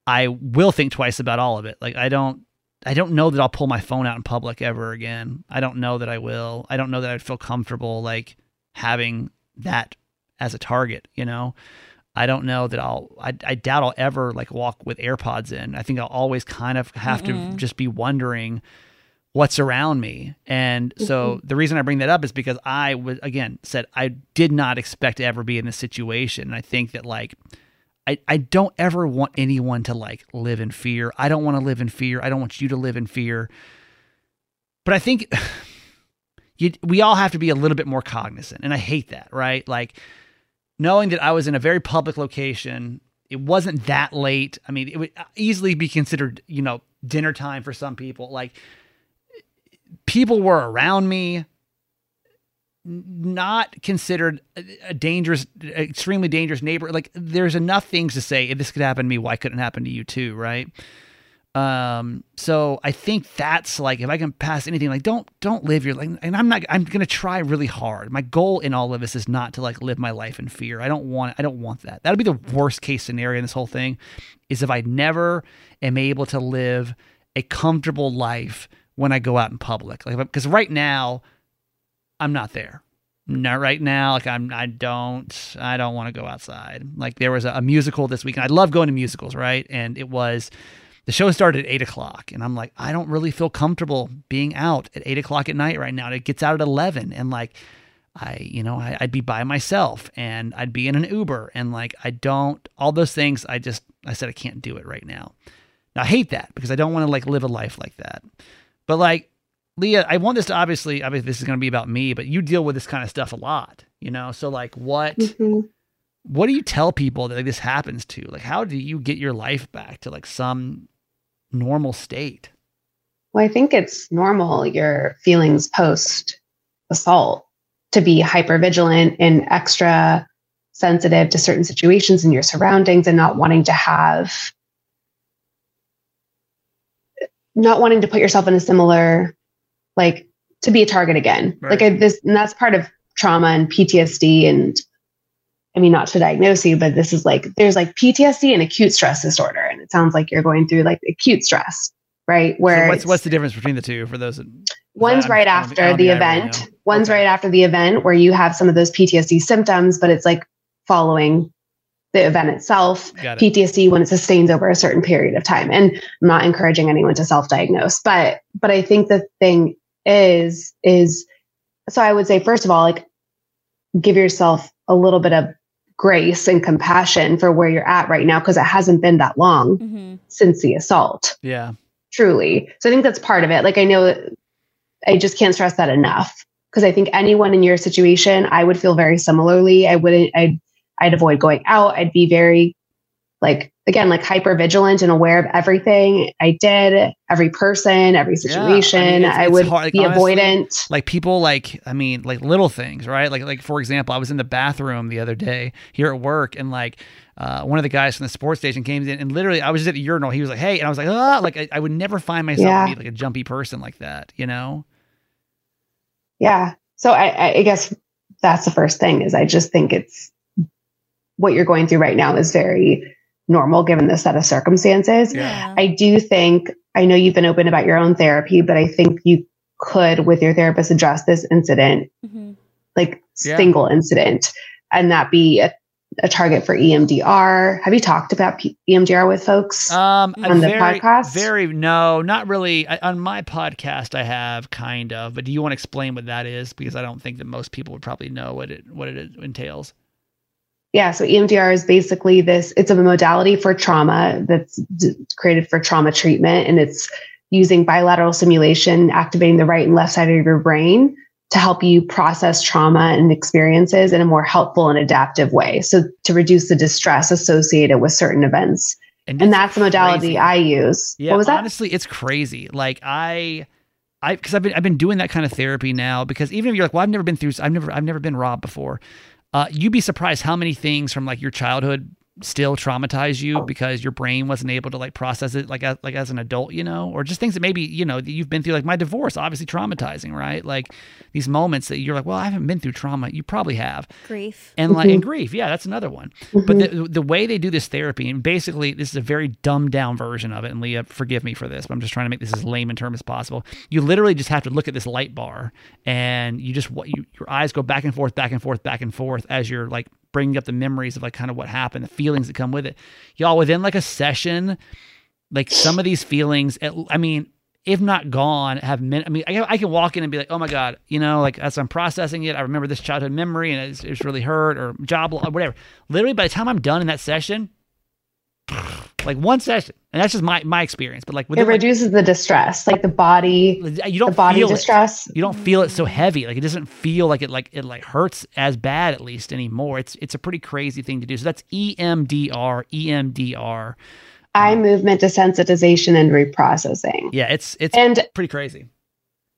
Speaker 2: I will think twice about all of it. Like I don't, I don't know that I'll pull my phone out in public ever again. I don't know that I will. I don't know that I'd feel comfortable like having that as a target. You know, I don't know that I'll. I, I doubt I'll ever like walk with AirPods in. I think I'll always kind of have to
Speaker 3: Mm-mm.
Speaker 2: just be wondering what's around me. And so the reason I bring that up is because I was again said I did not expect to ever be in this situation. And I think that like I, I don't ever want anyone to like live in fear. I don't want to live in fear. I don't want you to live in fear. But I think <sighs> you we all have to be a little bit more cognizant. And I hate that, right? Like knowing that I was in a very public location, it wasn't that late. I mean, it would uh, easily be considered, you know, dinner time for some people. Like people were around me not considered a- dangerous extremely dangerous neighbor. Like there's enough things to say if this could happen to me why couldn't it happen to you too? Right? Um so i think that's like if i can pass anything like don't don't live your like and i'm not i'm gonna try really hard. My goal in all of this is not to like live my life in fear. I don't want i don't want that. That'll be the worst case scenario in this whole thing is if i never am able to live a comfortable life when i go out in public. Like because right now i'm not there. Not right now. Like i'm i don't i don't want to go outside. Like there was a, a musical this weekend. I love going to musicals right? And it was the show started at eight o'clock and i'm like i don't really feel comfortable being out at eight o'clock at night right now. And it gets out at 11 and like i you know I, i'd be by myself and i'd be in an uber and like i don't all those things i just i said i can't do it right now. Now i hate that because i don't want to like live a life like that. But like leah i want this to obviously i mean this is going to be about me but you deal with this kind of stuff a lot you know? So like what
Speaker 4: Mhm.
Speaker 2: what do you tell people that like, this happens to? Like how do you get your life back to like some normal state?
Speaker 4: Well, I think it's normal your feelings post assault to be hyper vigilant and extra sensitive to certain situations in your surroundings and not wanting to have not wanting to put yourself in a similar like to be a target again
Speaker 2: Right.
Speaker 4: like I, this and that's part of trauma and ptsd and i mean not to diagnose you but this is like there's like ptsd and acute stress disorder and it sounds like you're going through like acute stress right
Speaker 2: So
Speaker 4: where
Speaker 2: what's what's the difference between the two for those that,
Speaker 4: One's right
Speaker 2: I don't think- I
Speaker 4: after the
Speaker 2: really
Speaker 4: event. One's
Speaker 2: Okay.
Speaker 4: right after the event where you have some of those PTSD symptoms, but it's like following the event itself.
Speaker 2: it
Speaker 4: PTSD when it sustains over a certain period of time. And I'm not encouraging anyone to self-diagnose, but but I think the thing is is so I would say first of all, like give yourself a little bit of grace and compassion for where you're at right now because it hasn't been that long
Speaker 3: hmm
Speaker 4: since the assault
Speaker 2: yeah
Speaker 4: truly. So I think that's part of it. Like I know I just can't stress that enough because I think anyone in your situation, I would feel very similarly. I wouldn't I'd I'd avoid going out. I'd be very like again like hyper vigilant and aware of everything I did, every person, every
Speaker 2: Yeah, I mean,
Speaker 4: situation.
Speaker 2: it's-
Speaker 4: I,
Speaker 2: it's
Speaker 4: would
Speaker 2: hard, like,
Speaker 4: be
Speaker 2: honestly,
Speaker 4: avoidant.
Speaker 2: like people like i mean like little things right like like for example i was in the bathroom the other day here at work and like uh, one of the guys from the sports station came in and literally i was just at the urinal he was like hey and i was like ah like i, I would never find myself
Speaker 4: Yeah.
Speaker 2: be like a jumpy person like that you know
Speaker 4: Yeah. So I- I guess that's the first thing is I just think it's what you're going through right now is very normal given the set of circumstances.
Speaker 3: Yeah.
Speaker 4: I do think, I know you've been open about your own therapy, but I think you could, with your therapist, address this incident,
Speaker 3: Mhm.
Speaker 4: like
Speaker 2: Yeah.
Speaker 4: single incident, and that be a, a target for EMDR. Have you talked about P- EMDR with folks?
Speaker 2: Um,
Speaker 4: On
Speaker 2: I'm
Speaker 4: the
Speaker 2: very,
Speaker 4: podcast?
Speaker 2: very no, not really. I, on my podcast, I have kind of, but do you want to explain what that is? Because I don't think that most people would probably know what it what it entails.
Speaker 4: Yeah, so EMDR is basically this it's a modality for trauma that's d- created for trauma treatment and it's using bilateral stimulation activating the right and left side of your brain to help you process trauma and experiences in a more helpful and adaptive way. So to reduce the distress associated with certain events. And
Speaker 2: it's
Speaker 4: that's the modality
Speaker 2: crazy.
Speaker 4: I use.
Speaker 2: Yeah,
Speaker 4: what was that?
Speaker 2: honestly, it's crazy. Like I, I because I've been I've been doing that kind of therapy now. Because even if you're like, well, I've never been through, I've never I've never been robbed before. Uh, you'd be surprised how many things from like your childhood still traumatize you because your brain wasn't able to like process it like as, like as an adult, you know, or just things that maybe you know that you've been through. Like my divorce, obviously traumatizing, right? Like these moments that you're like, well, I haven't been through trauma. You probably have
Speaker 3: Grief.
Speaker 2: and like
Speaker 4: Mm-hmm.
Speaker 2: and grief yeah that's another one but the, the way they do this therapy and basically this is a very dumbed down version of it and leah forgive me for this but i'm just trying to make this as lame layman term as possible you literally just have to look at this light bar and you just what you your eyes go back and forth back and forth back and forth as you're like bringing up the memories of like kind of what happened the feelings that come with it y'all within like a session like some of these feelings i mean if not gone, have min- I mean, I, can- I can walk in and be like, oh my god, you know, like as I'm processing it, I remember this childhood memory and it's, it's really hurt or job or whatever. Literally, by the time I'm done in that session, like one session, and that's just my my experience. But like
Speaker 4: It
Speaker 2: within like,
Speaker 4: reduces the distress, like the body,
Speaker 2: you don't
Speaker 4: the body
Speaker 2: feel it.
Speaker 4: distress.
Speaker 2: You don't feel it so heavy. Like it doesn't feel like it like it like hurts as bad at least anymore. It's it's a pretty crazy thing to do. So that's EMDR, EMDR.
Speaker 4: Eye movement desensitization and reprocessing.
Speaker 2: Yeah, it's it's
Speaker 4: And
Speaker 2: pretty crazy.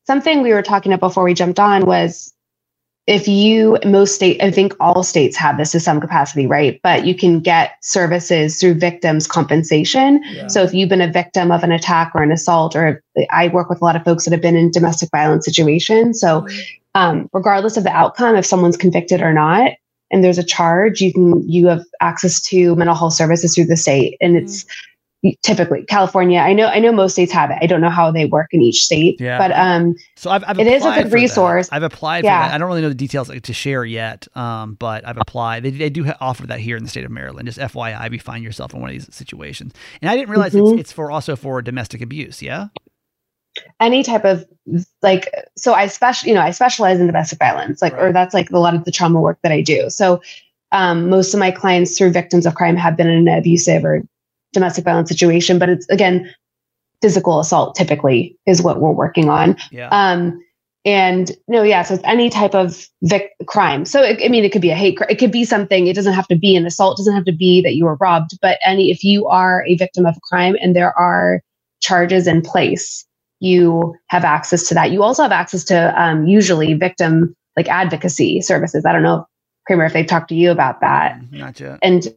Speaker 4: something we were talking about before we jumped on was if you most state i think all states have this to some capacity right? But you can get services through victims compensation. So if you've been a victim of an attack or an assault or i work with a lot of folks that have been in domestic violence situations. So um, regardless of the outcome if someone's convicted or not and there's a charge you can you have access to mental health services through the state. And it's typically california i know i know most states have it i don't know how they work in each state
Speaker 2: Yeah.
Speaker 4: but um
Speaker 2: So I've, I've
Speaker 4: It is a good
Speaker 2: for that.
Speaker 4: resource.
Speaker 2: I've applied
Speaker 4: Yeah.
Speaker 2: for that. I don't really know the details to share yet, um, but I've applied. They, they do offer that here in the state of Maryland. Just FYI, if you find yourself in one of these situations. And I didn't realize
Speaker 4: Mhm.
Speaker 2: it's, it's for also for domestic abuse. Yeah.
Speaker 4: any type of like so i special you know i specialize in domestic violence like or that's like a lot of the trauma work that i do so um, most of my clients through victims of crime have been in an abusive or domestic violence situation but it's again physical assault typically is what we're working on.
Speaker 2: Yeah.
Speaker 4: um and no yeah so it's any type of vic- crime. So it, i mean it could be a hate crime it could be something it doesn't have to be an assault it doesn't have to be that you were robbed but any if you are a victim of a crime and there are charges in place you have access to that. You also have access to um, usually victim like advocacy services. I don't know kramer if they've talked to you about that.
Speaker 2: Not yet.
Speaker 4: and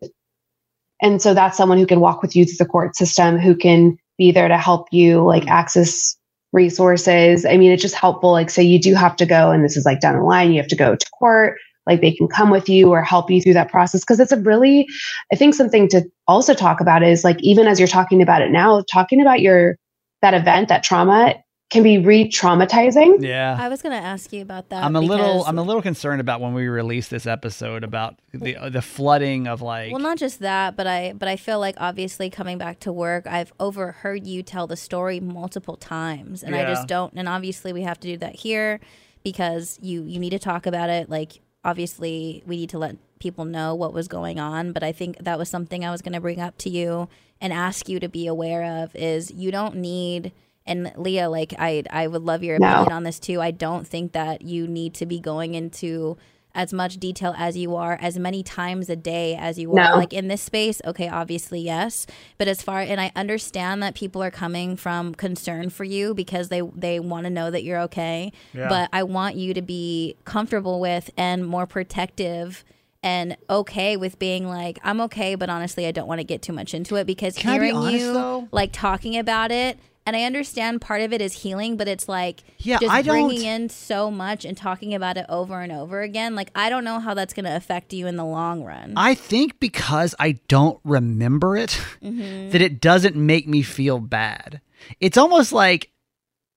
Speaker 4: and so that's someone who can walk with you through the court system who can be there to help you like mm-hmm. access resources. I mean it's just helpful like say you do have to go and this is like down the line you have to go to court like they can come with you or help you through that process. Because it's a really i think something to also talk about is like even as you're talking about it now talking about your that event that trauma can be re-traumatizing
Speaker 2: Yeah.
Speaker 3: I was gonna ask you about that.
Speaker 2: I'm a little I'm a little concerned about when we release this episode about the uh, the flooding of like
Speaker 3: Well, not just that, but I but I feel like obviously coming back to work, I've overheard you tell the story multiple times, and I just don't. And obviously, we have to do that here because you you need to talk about it. Like obviously, we need to let people know what was going on. But I think that was something I was going to bring up to you and ask you to be aware of is you don't need. And Leah, like I, I would love your
Speaker 4: No.
Speaker 3: opinion on this too. I don't think that you need to be going into as much detail as you are, as many times a day as you are.
Speaker 4: No.
Speaker 3: Like in this space, okay, obviously yes, but as far and I understand that people are coming from concern for you because they they want to know that you're okay.
Speaker 2: Yeah.
Speaker 3: But I want you to be comfortable with and more protective. And okay with being like, I'm okay, but honestly, I don't want to get too much into it because
Speaker 2: Can I be
Speaker 3: hearing
Speaker 2: honest,
Speaker 3: you
Speaker 2: though?
Speaker 3: like talking about it, and I understand part of it is healing, but it's like
Speaker 2: Yeah,
Speaker 3: just
Speaker 2: I don't-
Speaker 3: bringing in so much and talking about it over and over again. Like I don't know how that's going to affect you in the long run.
Speaker 2: I think because I don't remember it,
Speaker 3: Mm-hmm.
Speaker 2: that it doesn't make me feel bad. It's almost like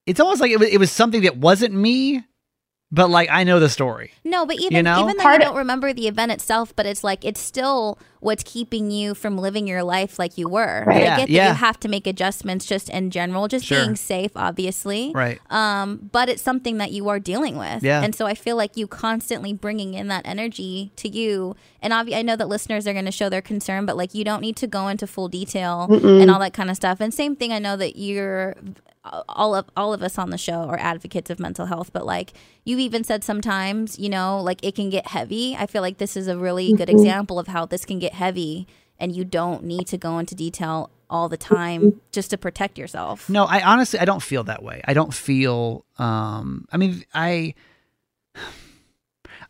Speaker 2: it's almost like it was, it was something that wasn't me, but like I know the story.
Speaker 3: no, but even
Speaker 2: You know?
Speaker 3: even though
Speaker 4: Part
Speaker 3: you don't remember the event itself, but it's like it's still what's keeping you from living your life like you were.
Speaker 4: Right.
Speaker 2: Yeah,
Speaker 3: I get that
Speaker 2: yeah.
Speaker 3: you have to make adjustments just in general, just
Speaker 2: Sure.
Speaker 3: being safe, obviously.
Speaker 2: Right.
Speaker 3: Um, but it's something that you are dealing with.
Speaker 2: Yeah.
Speaker 3: And so I feel like you constantly bringing in that energy to you. And obvi- I know that listeners are going to show their concern, but like you don't need to go into full detail and all that kind of stuff. And same thing, I know that you're all of all of us on the show are advocates of mental health, but like you've even said sometimes, you know, like it can get heavy. I feel like this is a really good example of how this can get heavy and you don't need to go into detail all the time just to protect yourself.
Speaker 2: No, I honestly I don't feel that way. I don't feel um I mean I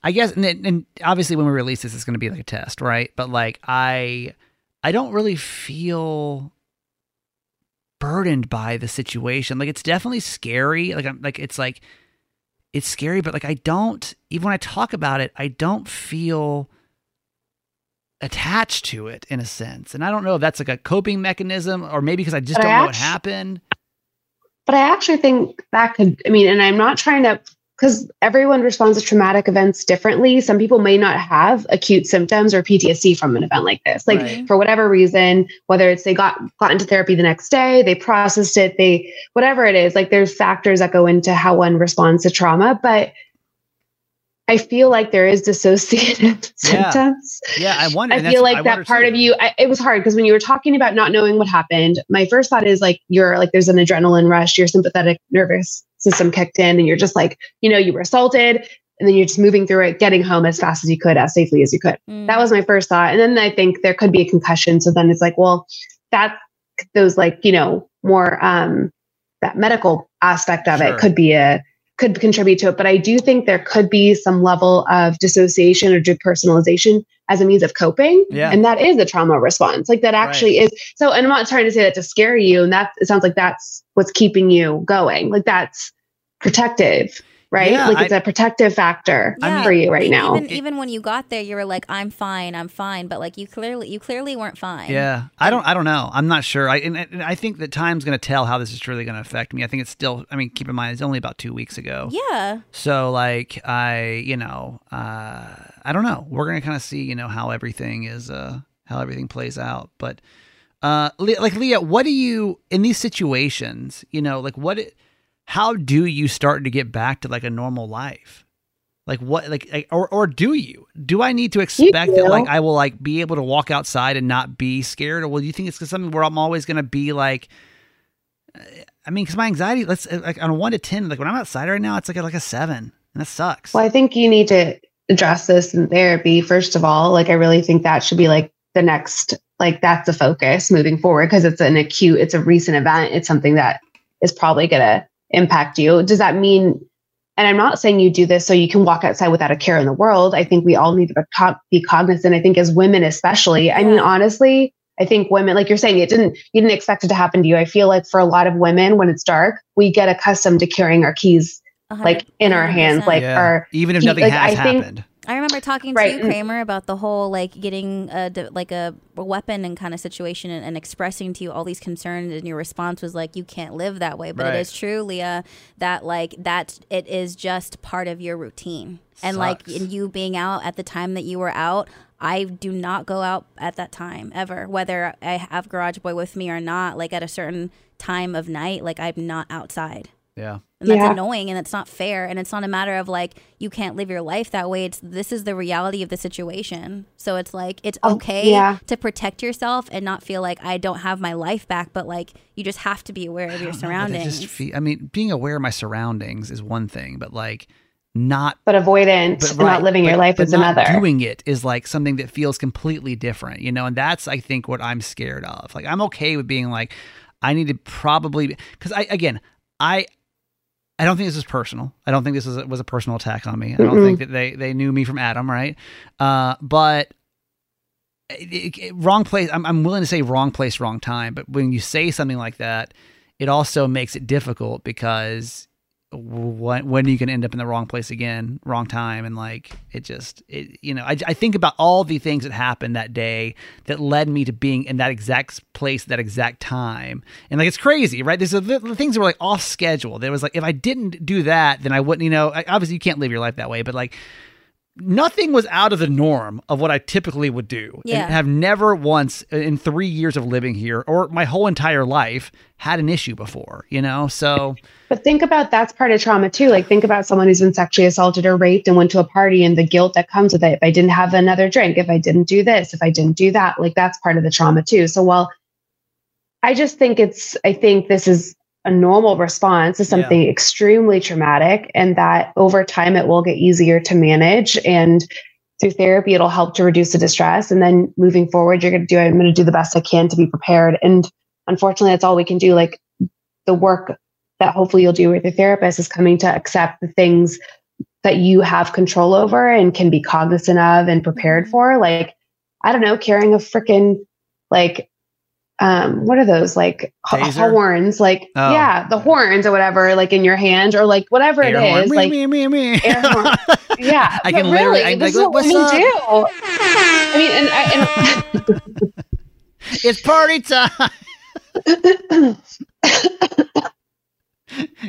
Speaker 2: I guess and, and obviously when we release this it's going to be like a test, right? But like I I don't really feel burdened by the situation. Like it's definitely scary. Like I'm like it's like it's scary, but like I don't even when I talk about it, I don't feel attached to it in a sense. And I don't know if that's like a coping mechanism or maybe because I just
Speaker 4: But
Speaker 2: don't
Speaker 4: I
Speaker 2: know what happened.
Speaker 4: but i actually think that could i mean and i'm not trying to because everyone responds to traumatic events differently. Some people may not have acute symptoms or PTSD from an event like this. Like
Speaker 2: Right.
Speaker 4: for whatever reason, whether it's they got got into therapy the next day, they processed it, they whatever it is, like there's factors that go into how one responds to trauma. But I feel like there is dissociative <laughs>
Speaker 2: Yeah.
Speaker 4: symptoms.
Speaker 2: Yeah, I wonder.
Speaker 4: I feel like
Speaker 2: wonder
Speaker 4: that part
Speaker 2: too.
Speaker 4: of you, I, it was hard because when you were talking about not knowing what happened, my first thought is like, you're like, there's an adrenaline rush, your sympathetic nervous system kicked in, and you're just like, you know, you were assaulted, and then you're just moving through it, getting home as fast as you could, as safely as you could.
Speaker 3: Mm.
Speaker 4: That was my first thought. And then I think there could be a concussion. So then it's like, well, that, those like, you know, more, um, that medical aspect of
Speaker 2: Sure.
Speaker 4: it could be a, could contribute to it. But I do think there could be some level of dissociation or depersonalization as a means of coping.
Speaker 2: Yeah.
Speaker 4: And that is a trauma response. Like that actually is. So, and I'm not trying to say that to scare you. And that, it sounds like that's what's keeping you going. Like that's protective, right?
Speaker 2: Yeah,
Speaker 4: like it's a protective factor
Speaker 3: Yeah,
Speaker 4: for you right now.
Speaker 3: Even, even when you got there, you were like, "I'm fine, I'm fine," but like you clearly, you clearly weren't fine.
Speaker 2: Yeah, I don't. I don't know. I'm not sure. I and, and I think that time's going to tell how this is truly going to affect me. I think it's still. I mean, keep in mind it's only about two weeks ago.
Speaker 3: Yeah.
Speaker 2: So like I, you know, uh, I don't know. We're gonna kind of see, you know, how everything is, uh, how everything plays out. But, uh, like Leah, what do you in these situations? You know, like what? How do you start to get back to like a normal life? Like what? Like or or do you? Do I need to expect that like I will like be able to walk outside and not be scared, or will you think it's something where I'm always gonna be like? I mean, because my anxiety, let's uh, like on a one to ten, like when I'm outside right now, it's like a, like a seven, and that sucks.
Speaker 4: Well, I think you need to address this in therapy, first of all. Like, I really think that should be like the next, like, that's the focus moving forward because it's an acute, it's a recent event. It's something that is probably going to impact you. Does that mean, and I'm not saying you do this so you can walk outside without a care in the world. I think we all need to be co- be cognizant. I think as women, especially, I mean, honestly, I think women, like you're saying, it didn't, you didn't expect it to happen to you. I feel like for a lot of women, when it's dark, we get accustomed to carrying our keys
Speaker 3: a
Speaker 4: like in our hands, like
Speaker 2: yeah.
Speaker 4: our
Speaker 2: even if nothing
Speaker 4: like,
Speaker 2: has
Speaker 4: I think-
Speaker 2: happened.
Speaker 3: I remember talking to
Speaker 4: Right,
Speaker 3: you,
Speaker 4: mm.
Speaker 3: Kramer, about the whole like getting a d- like a, a weapon and kind of situation and, and expressing to you all these concerns, and your response was like, "You can't live that way." But
Speaker 2: Right.
Speaker 3: it is true, Leah, that like that it is just part of your routine, and like
Speaker 2: Sucks.
Speaker 3: in you being out at the time that you were out. I do not go out at that time ever, whether I have Garage Boy with me or not. Like at a certain time of night, like I'm not outside.
Speaker 2: Yeah.
Speaker 3: And that's
Speaker 4: Yeah.
Speaker 3: annoying and it's not fair. And it's not a matter of like, you can't live your life that way. It's this is the reality of the situation. So it's like, it's
Speaker 4: Oh,
Speaker 3: okay
Speaker 4: yeah.
Speaker 3: to protect yourself and not feel like I don't have my life back, but like, you just have to be aware of your
Speaker 2: I don't know, I
Speaker 3: surroundings.
Speaker 2: just feel- I mean, being aware of my surroundings is one thing, but like not
Speaker 4: but avoidant
Speaker 2: but right,
Speaker 4: not living your life
Speaker 2: but
Speaker 4: is
Speaker 2: not
Speaker 4: another.
Speaker 2: Doing it is like something that feels completely different, you know, and that's I think what I'm scared of. Like I'm okay with being like, I need to probably because I again I I don't think this is personal. I don't think this was a, was a personal attack on me. I don't
Speaker 4: Mm-mm.
Speaker 2: think that they they knew me from Adam, right? Uh, but it- it- wrong place. I'm, I'm willing to say wrong place, wrong time. But when you say something like that, it also makes it difficult because when you can end up in the wrong place again, wrong time, and like it just it you know I, I think about all the things that happened that day that led me to being in that exact place, that exact time, and like it's crazy, right? There's the things that were like off schedule. There was like if I didn't do that, then I wouldn't. You know, obviously you can't live your life that way, but like nothing was out of the norm of what I typically would do.
Speaker 3: Yeah.
Speaker 2: And have never once uh, in three years of living here or my whole entire life had an issue before, you know? So
Speaker 4: But think about that's part of trauma too. Like think about someone who's been sexually assaulted or raped and went to a party and the guilt that comes with it. If I didn't have another drink, if I didn't do this, if I didn't do that, like that's part of the trauma too. So while I just think it's I think this is a normal response to something extremely traumatic and that over time it will get easier to manage. And through therapy it'll help to reduce the distress. And then moving forward you're going to do i'm going to do the best i can to be prepared. And unfortunately that's all we can do. Like the work that hopefully you'll do with your therapist is coming to accept the things that you have control over and can be cognizant of and prepared mm-hmm. for. Like i don't know carrying a freaking like um what are those like h- horns like
Speaker 2: Oh.
Speaker 4: yeah the horns or whatever like in your hand or like whatever it
Speaker 2: Air horn.
Speaker 4: is
Speaker 2: Me,
Speaker 4: like
Speaker 2: me, me, me.
Speaker 4: air horn. <laughs> yeah
Speaker 2: I can literally-
Speaker 4: really,
Speaker 2: I'm
Speaker 4: this
Speaker 2: like,
Speaker 4: is what
Speaker 2: "What's
Speaker 4: women
Speaker 2: up?"
Speaker 4: do i mean and, I, and <laughs>
Speaker 2: it's party time.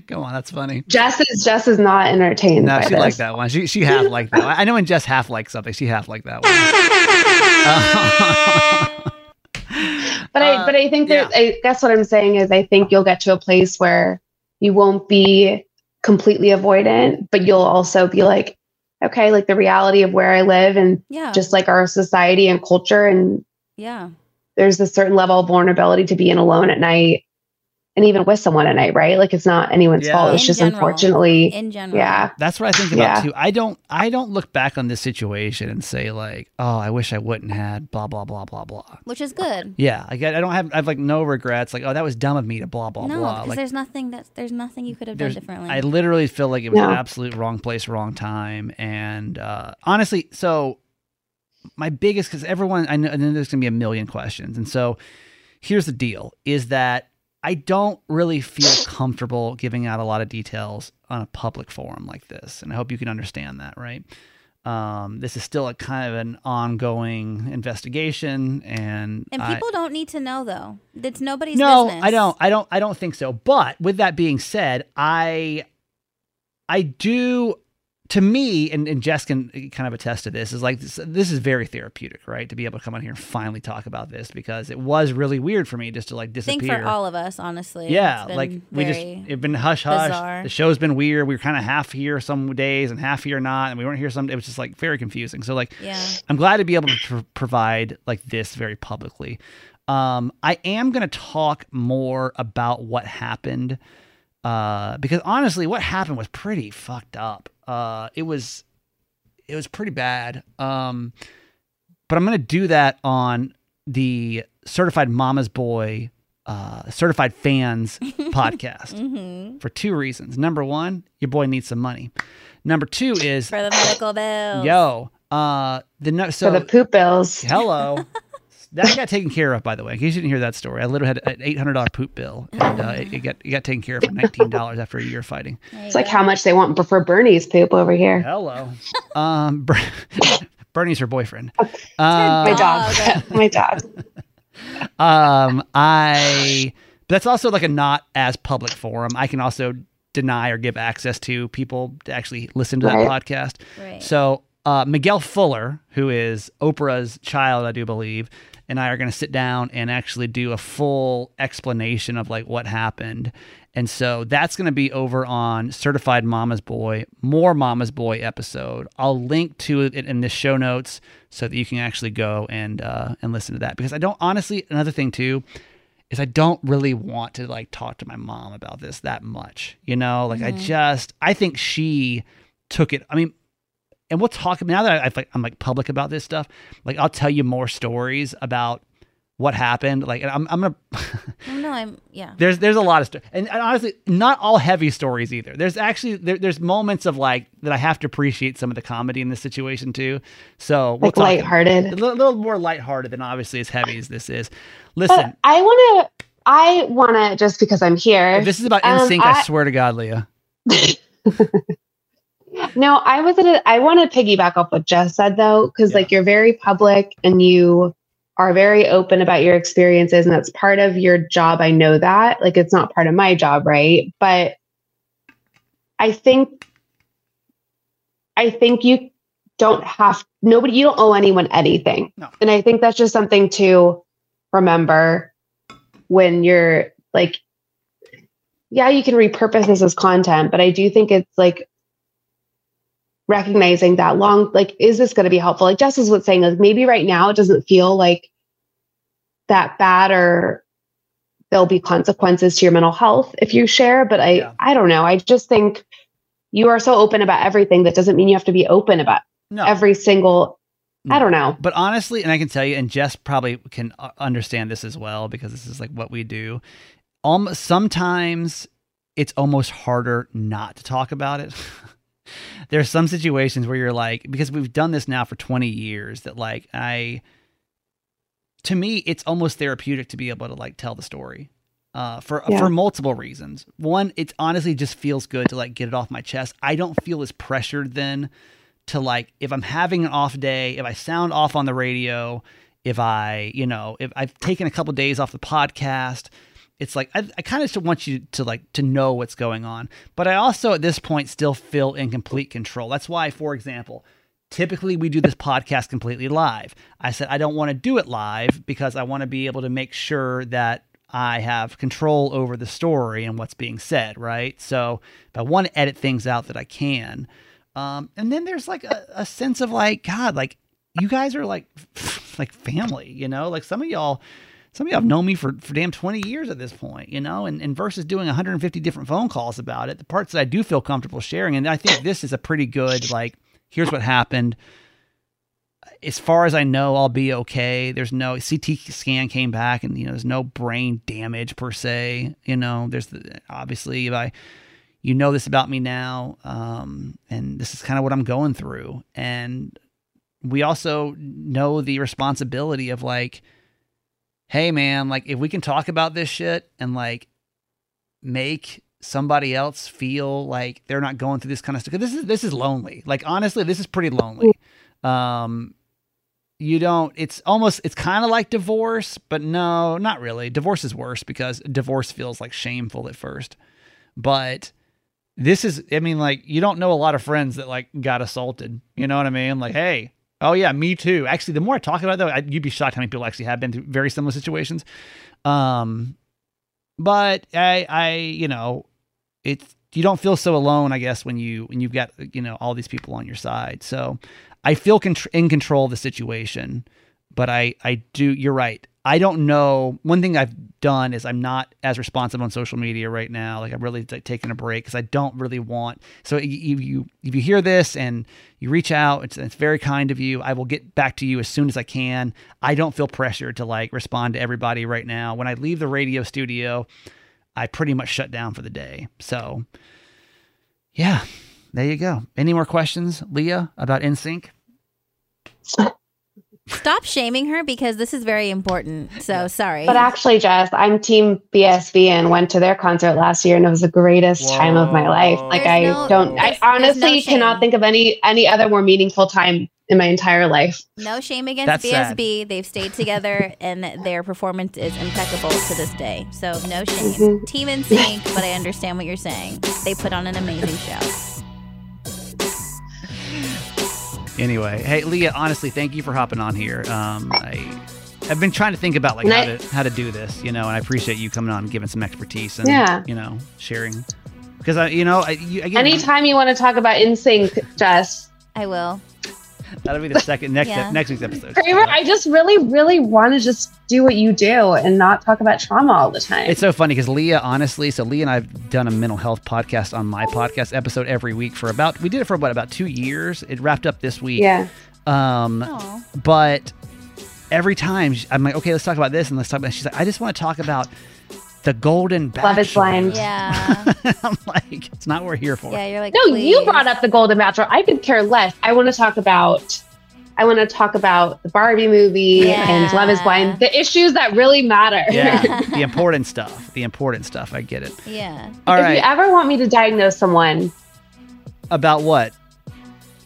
Speaker 2: Come on, that's funny.
Speaker 4: Jess is Jess is not entertained.
Speaker 2: No, she
Speaker 4: this.
Speaker 2: liked that one. She she half liked that. one. I know when Jess half likes something, she half liked that one. <laughs> <laughs>
Speaker 4: But I
Speaker 2: Uh,
Speaker 4: but I think that
Speaker 2: yeah.
Speaker 4: I guess what I'm saying is I think you'll get to a place where you won't be completely avoidant, but you'll also be like, okay, like the reality of where I live and
Speaker 3: Yeah.
Speaker 4: just like our society and culture and
Speaker 3: yeah.
Speaker 4: there's a certain level of vulnerability to being alone at night and even with someone at night, right? Like it's not anyone's
Speaker 2: Yeah.
Speaker 4: fault. It's
Speaker 3: In
Speaker 4: just
Speaker 3: general.
Speaker 4: unfortunately,
Speaker 3: In general.
Speaker 4: yeah.
Speaker 2: That's what I think about
Speaker 4: Yeah.
Speaker 2: too. I don't I don't look back on this situation and say like, oh, I wish I wouldn't had blah blah blah blah blah.
Speaker 3: Which is good.
Speaker 2: Yeah, I get. I don't have. I've like no regrets. Like, oh, that was dumb of me to blah blah
Speaker 3: no,
Speaker 2: blah.
Speaker 3: because
Speaker 2: Like,
Speaker 3: there's nothing that's there's nothing you could have done differently.
Speaker 2: I literally feel like it was
Speaker 4: No.
Speaker 2: an absolute wrong place, wrong time. And uh, honestly, so my biggest because everyone I know, I know there's gonna be a million questions, and so here's the deal: is that I don't really feel comfortable giving out a lot of details on a public forum like this, and I hope you can understand that, right? Um, this is still a kind of an ongoing investigation, and
Speaker 3: and
Speaker 2: I-
Speaker 3: people don't need to know though. It's nobody's
Speaker 2: no,
Speaker 3: business.
Speaker 2: I don't. I don't. I don't think so. But with that being said, I, I do. To me, and, and Jess can kind of attest to this, is like this, this is very therapeutic, right? To be able to come on here and finally talk about this because it was really weird for me just to like
Speaker 3: I
Speaker 2: disappear.
Speaker 3: think for all of us, honestly.
Speaker 2: yeah, like we just it's been hush hush.
Speaker 3: bizarre.
Speaker 2: The show's been weird. We were kind of half here some days and half here not, and we weren't here some. It was just like very confusing. So like,
Speaker 3: Yeah.
Speaker 2: I'm glad to be able to pr- provide like this very publicly. Um, I am going to talk more about what happened uh, because honestly, what happened was pretty fucked up. Uh, it was it was pretty bad. Um, but I'm going to do that on the Certified Mama's Boy, uh, Certified Fans <laughs> podcast
Speaker 3: Mm-hmm.
Speaker 2: for two reasons. Number one, your boy needs some money. Number two is
Speaker 3: For the medical bills.
Speaker 2: Yo, uh, the no, so
Speaker 4: for the poop bills.
Speaker 2: hello. <laughs> That got taken care of, by the way. In case you didn't hear that story, I literally had an eight hundred dollar poop bill, and uh, it, it got it got taken care of for nineteen dollars <laughs> after a year fighting.
Speaker 4: It's like how much they want for Bernie's poop over here.
Speaker 2: Hello, um, Ber- <laughs> Bernie's her boyfriend. <laughs>
Speaker 4: My
Speaker 2: Uh,
Speaker 4: dog.
Speaker 3: dog.
Speaker 4: My dog.
Speaker 2: um, I. But that's also like a not as public forum. I can also deny or give access to people to actually listen to that podcast.
Speaker 3: Right.
Speaker 2: So uh, Miguel Fuller, who is Oprah's child, I do believe, and I are going to sit down and actually do a full explanation of like what happened. And so that's going to be over on Certified Mama's Boy, more Mama's Boy episode. I'll link to it in the show notes so that you can actually go and uh, and listen to that because I don't honestly. Another thing too is I don't really want to like talk to my mom about this that much. You know, like I just I think she took it. I mean, and we'll talk now that I, I, I'm like public about this stuff. Like I'll tell you more stories about what happened. Like and I'm I'm gonna. <laughs>
Speaker 3: Oh, no, I'm yeah.
Speaker 2: there's there's a lot of stuff, and, and honestly, not all heavy stories either. There's actually there, there's moments of like that I have to appreciate some of the comedy in this situation too. So we'll
Speaker 4: Like
Speaker 2: talk-
Speaker 4: lighthearted.
Speaker 2: a little, little more lighthearted than obviously as heavy as this is. Listen,
Speaker 4: But I want to. I want to just because I'm here.
Speaker 2: if this is about
Speaker 4: Um,
Speaker 2: NSYNC. I,
Speaker 4: I-
Speaker 2: swear to God, Leah. <laughs>
Speaker 4: No, I was gonna. I want to piggyback off what Jess said though, because
Speaker 2: Yeah.
Speaker 4: like you're very public and you are very open about your experiences, and that's part of your job. I know that. Like it's not part of my job, right? But I think, I think you don't have nobody. You don't owe anyone anything,
Speaker 2: No.
Speaker 4: and I think that's just something to remember when you're like yeah, you can repurpose this as content, but I do think it's like recognizing that long, like, is this going to be helpful? Like Jess was saying, like maybe right now it doesn't feel like that bad or there'll be consequences to your mental health if you share, but I,
Speaker 2: Yeah.
Speaker 4: I don't know. I just think you are so open about everything. That doesn't mean you have to be open about
Speaker 2: No,
Speaker 4: every single, I don't know.
Speaker 2: But honestly, and I can tell you, and Jess probably can uh, understand this as well because this is like what we do. Almost sometimes it's almost harder not to talk about it. <laughs> There's some situations where you're like, because we've done this now for 20 years, that like I, to me, it's almost therapeutic to be able to like tell the story. Uh, for
Speaker 4: Yeah.
Speaker 2: for multiple reasons. One, it honestly just feels good to like get it off my chest. I don't feel as pressured then to like if I'm having an off day, if I sound off on the radio, if I, you know, if I've taken a couple days off the podcast, it's like I, I kind of just want you to like to know what's going on, but I also at this point still feel in complete control. That's why, for example, typically we do this podcast completely live. I said I don't want to do it live because I want to be able to make sure that I have control over the story and what's being said, right? So if I want to edit things out that I can. Um, and then there's like a, a sense of like, God, like you guys are like <laughs> like family, you know? Like some of y'all some of y'all have known me for, for damn 20 years at this point, you know, and, and versus doing 150 different phone calls about it, the parts that I do feel comfortable sharing. And I think this is a pretty good, like, here's what happened. As far as I know, I'll be okay. There's no CT scan came back, and you know, there's no brain damage per se. You know, there's the, obviously if I, you know, this about me now, um, and this is kind of what I'm going through. And we also know the responsibility of like, hey man, like if we can talk about this shit and like make somebody else feel like they're not going through this kind of stuff. This is this is lonely. Like honestly, this is pretty lonely. Um, you don't. It's almost. It's kind of like divorce, but no, not really. Divorce is worse because divorce feels like shameful at first, but this is. I mean, like you don't know a lot of friends that like got assaulted. You know what I mean? Like, hey, oh yeah, me too. Actually, the more I talk about it, though, I, you'd be shocked how many people actually have been through very similar situations. Um, but I, I, you know, it's you don't feel so alone, I guess, when you when you've got you know all these people on your side. So I feel contr- in control of the situation, but I I do. You're right. I don't know. One thing I've done is I'm not as responsive on social media right now. Like I'm really like, taking a break because I don't really want. So if you if you hear this and you reach out, it's, it's very kind of you. I will get back to you as soon as I can. I don't feel pressured to like respond to everybody right now. When I leave the radio studio, I pretty much shut down for the day. So yeah, there you go. Any more questions, Leah, about NSYNC? <laughs>
Speaker 3: Stop shaming her because this is very important. So sorry.
Speaker 4: But actually, Jess, I'm Team BSB and went to their concert last year, and it was the greatest time of my life. Like
Speaker 3: There's
Speaker 4: I
Speaker 3: no-
Speaker 4: don't, I
Speaker 3: there's- there's
Speaker 4: honestly
Speaker 3: no
Speaker 4: cannot think of any any other more meaningful time in my entire life.
Speaker 3: no shame against
Speaker 2: That's sad.
Speaker 3: BSB. They've stayed together <laughs> and their performance is impeccable to this day. So no shame.
Speaker 4: Mhm.
Speaker 3: Team NSYNC, but I understand what you're saying. They put on an amazing show.
Speaker 2: Anyway, hey Leah, honestly, thank you for hopping on here. Um, I I've been trying to think about like
Speaker 4: And
Speaker 2: how
Speaker 4: I-
Speaker 2: to how to do this, you know, and I appreciate you coming on and giving some expertise and
Speaker 4: Yeah.
Speaker 2: you know sharing because I you know I, you, I
Speaker 4: Anytime you want to talk about NSYNC, Jess,
Speaker 3: I will.
Speaker 2: That'll be the second next
Speaker 3: Yeah.
Speaker 2: next week's episode.
Speaker 4: Kramer, I just really, really want to just do what you do and not talk about trauma all the time.
Speaker 2: It's so funny because Leah, honestly, so Leah and I've done a mental health podcast on my podcast episode every week for about we did it for about about two years. It wrapped up this week.
Speaker 4: yeah.
Speaker 2: Um,
Speaker 3: Aw.
Speaker 2: but every time I'm like, okay, let's talk about this and let's talk about. She's like, I just want to talk about the Golden Bachelor.
Speaker 4: Love is Blind.
Speaker 3: Yeah. <laughs>
Speaker 2: I'm like, it's not what we're here for.
Speaker 3: Yeah, you're like
Speaker 4: No, you brought up the Golden Bachelor. I could care less. I want to talk about. I want to talk about the Barbie movie and Love Is Blind, the issues that really matter.
Speaker 2: Yeah, <laughs> the important stuff. The important stuff. I get it.
Speaker 3: Yeah.
Speaker 2: All
Speaker 4: if
Speaker 2: right.
Speaker 4: you ever want me to diagnose someone
Speaker 2: About what?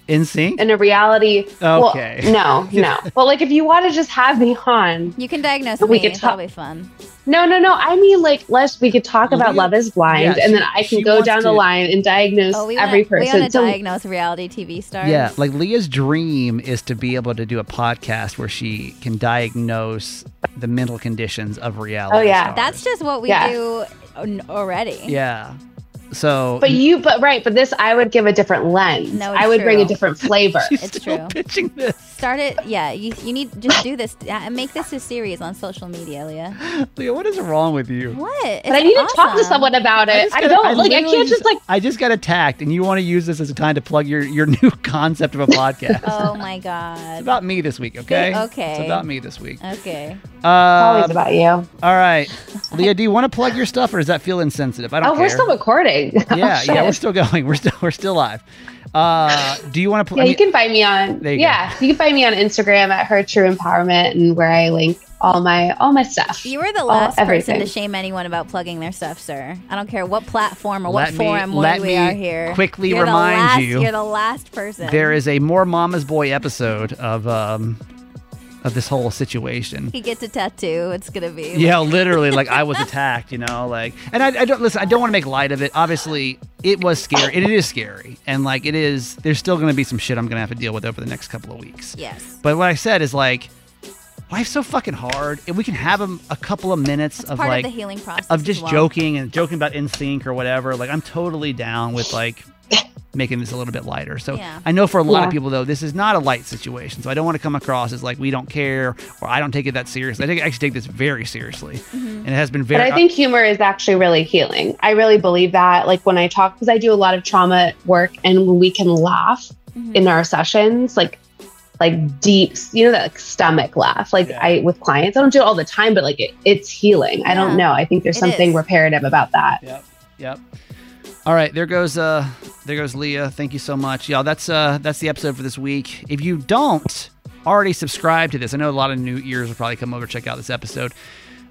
Speaker 2: NSYNC?
Speaker 4: in a reality,
Speaker 2: Okay. <laughs>
Speaker 4: well, no, no. but like if you want to just have me on,
Speaker 3: You can diagnose
Speaker 4: We
Speaker 3: me.
Speaker 4: could
Speaker 3: That'll
Speaker 4: talk-
Speaker 3: be fun.
Speaker 4: No, no, no. I mean, like, let's we could talk about Love Is Blind,
Speaker 2: yeah,
Speaker 4: and
Speaker 2: she-
Speaker 4: then I can go
Speaker 2: wants
Speaker 4: down the line and diagnose
Speaker 3: Oh, we
Speaker 4: every
Speaker 3: wanna, We
Speaker 4: person.
Speaker 3: want to
Speaker 4: So-
Speaker 3: diagnose reality TV stars.
Speaker 2: Yeah, like Leah's dream is to be able to do a podcast where she can diagnose the mental conditions of reality.
Speaker 4: Oh, yeah.
Speaker 2: stars.
Speaker 3: That's just what we
Speaker 4: Yeah.
Speaker 3: do already.
Speaker 2: yeah. So,
Speaker 4: but you, but right, but this I would give a different lens.
Speaker 3: No, it's
Speaker 4: I would bring a different flavor.
Speaker 2: she's
Speaker 3: It's
Speaker 2: still
Speaker 3: true.
Speaker 2: pitching this.
Speaker 3: Start it. Yeah, you, you need just do this. Uh, Make this a series on social media, Leah.
Speaker 2: Leah, what is wrong with you?
Speaker 3: What? It's
Speaker 4: but I need to talk to someone about it. I,
Speaker 2: got-
Speaker 4: don't like. I can't just like.
Speaker 2: I just got attacked, and you want to use this as a time to plug your your <laughs> new concept of a podcast.
Speaker 3: Oh my god.
Speaker 2: It's about me this week, okay? <laughs>
Speaker 3: Okay.
Speaker 2: It's about me this week.
Speaker 3: Okay.
Speaker 4: Always
Speaker 2: Uh,
Speaker 4: about you.
Speaker 2: all right, Leah, do you want to plug your stuff, or does that feel insensitive? I don't
Speaker 4: Oh,
Speaker 2: care.
Speaker 4: we're still recording.
Speaker 2: Yeah, <laughs>
Speaker 4: Oh,
Speaker 2: yeah,
Speaker 4: shit.
Speaker 2: we're still going. <laughs> We're still we're still live. Uh, do you want to? Pl-
Speaker 4: Yeah,
Speaker 2: I mean,
Speaker 4: you can find me on.
Speaker 2: You
Speaker 4: yeah, you can find me on Instagram at Her True Empowerment, and where I link all my all my stuff.
Speaker 3: You were the
Speaker 4: All-
Speaker 3: last person to shame anyone about plugging their stuff, sir. I don't care what platform or what
Speaker 2: me-
Speaker 3: forum
Speaker 2: let
Speaker 3: we
Speaker 2: me
Speaker 3: are here.
Speaker 2: quickly
Speaker 3: you're
Speaker 2: remind
Speaker 3: last-
Speaker 2: you-
Speaker 3: You're the last person.
Speaker 2: there is a more Mama's Boy episode of um, of this whole situation.
Speaker 3: He gets a tattoo. It's gonna be.
Speaker 2: Yeah, literally, like I was <laughs> attacked, you know, like, and I, I don't listen. I don't want to make light of it. Obviously, it was scary, and it is scary, and like it is. There's still going to be some shit I'm going to have to deal with over the next couple of weeks.
Speaker 3: Yes.
Speaker 2: But what I said is like, life's so fucking hard, and we can have a, a couple of minutes of
Speaker 3: part of
Speaker 2: like
Speaker 3: the healing process
Speaker 2: of just
Speaker 3: well.
Speaker 2: joking and joking about NSYNC or whatever. Like, I'm totally down with like making this a little bit lighter. So
Speaker 3: Yeah.
Speaker 2: I know for a lot of people though, this is not a light situation. So I don't want to come across as like we don't care or I don't take it that seriously. I take, actually take this very seriously,
Speaker 3: Mm-hmm.
Speaker 2: and it has been very. But.
Speaker 4: I think humor is actually really healing. I really believe that. Like when I talk, because I do a lot of trauma work, and when we can laugh
Speaker 3: Mhm.
Speaker 4: in our sessions, like like deep, you know, that like, stomach laugh. Like
Speaker 2: Yeah.
Speaker 4: I with clients, I don't do it all the time, but like it, it's healing. I don't know. I think there's
Speaker 3: It
Speaker 4: something
Speaker 3: is.
Speaker 4: reparative about that.
Speaker 2: Yep. Yep. All right, there goes uh there goes Leah. Thank you so much. Y'all, that's uh that's the episode for this week. If you don't already subscribe to this, I know a lot of new ears will probably come over check out this episode.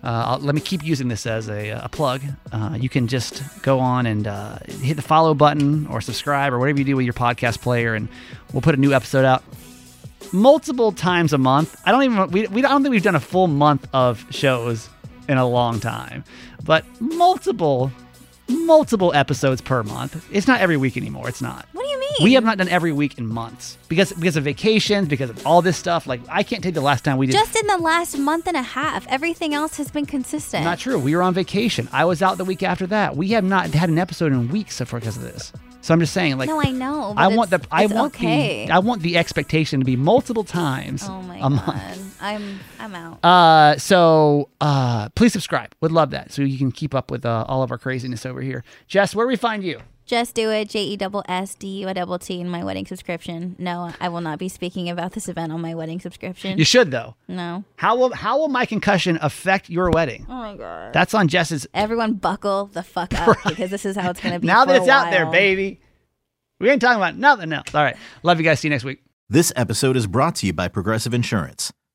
Speaker 2: Uh, let me keep using this as a, a plug. Uh, you can just go on and uh, hit the follow button or subscribe or whatever you do with your podcast player, and we'll put a new episode out multiple times a month. I don't even we, we I don't think we've done a full month of shows in a long time, but multiple multiple episodes per month. It's not every week anymore. It's not.
Speaker 3: What do you mean?
Speaker 2: We have not done every week in months because because of vacations, because of all this stuff. Like I can't take the last time we did.
Speaker 3: Just in the last month and a half, everything else has been consistent.
Speaker 2: not true. We were on vacation. I was out the week after that. We have not had an episode in weeks so because of this. So I'm just saying, like,
Speaker 3: no, I know.
Speaker 2: I want the I want
Speaker 3: okay.
Speaker 2: the I want the expectation to be multiple times
Speaker 3: oh my
Speaker 2: a
Speaker 3: god,
Speaker 2: month.
Speaker 3: I'm I'm out.
Speaker 2: Uh, so uh, please subscribe. Would love that, so you can keep up with uh, all of our craziness over here. Jess, where do we find you?
Speaker 3: Just do it. J e double s d u a double t in my wedding subscription. No, I will not be speaking about this event on my wedding subscription.
Speaker 2: You should though.
Speaker 3: no.
Speaker 2: How will how will my concussion affect your wedding?
Speaker 3: Oh my god.
Speaker 2: That's on Jess's.
Speaker 3: Everyone buckle the fuck up because this is how it's gonna be. <laughs>
Speaker 2: Now that it's out there, baby. We ain't talking about nothing else. All right. Love you guys. See you next week.
Speaker 1: This episode is brought to you by Progressive Insurance.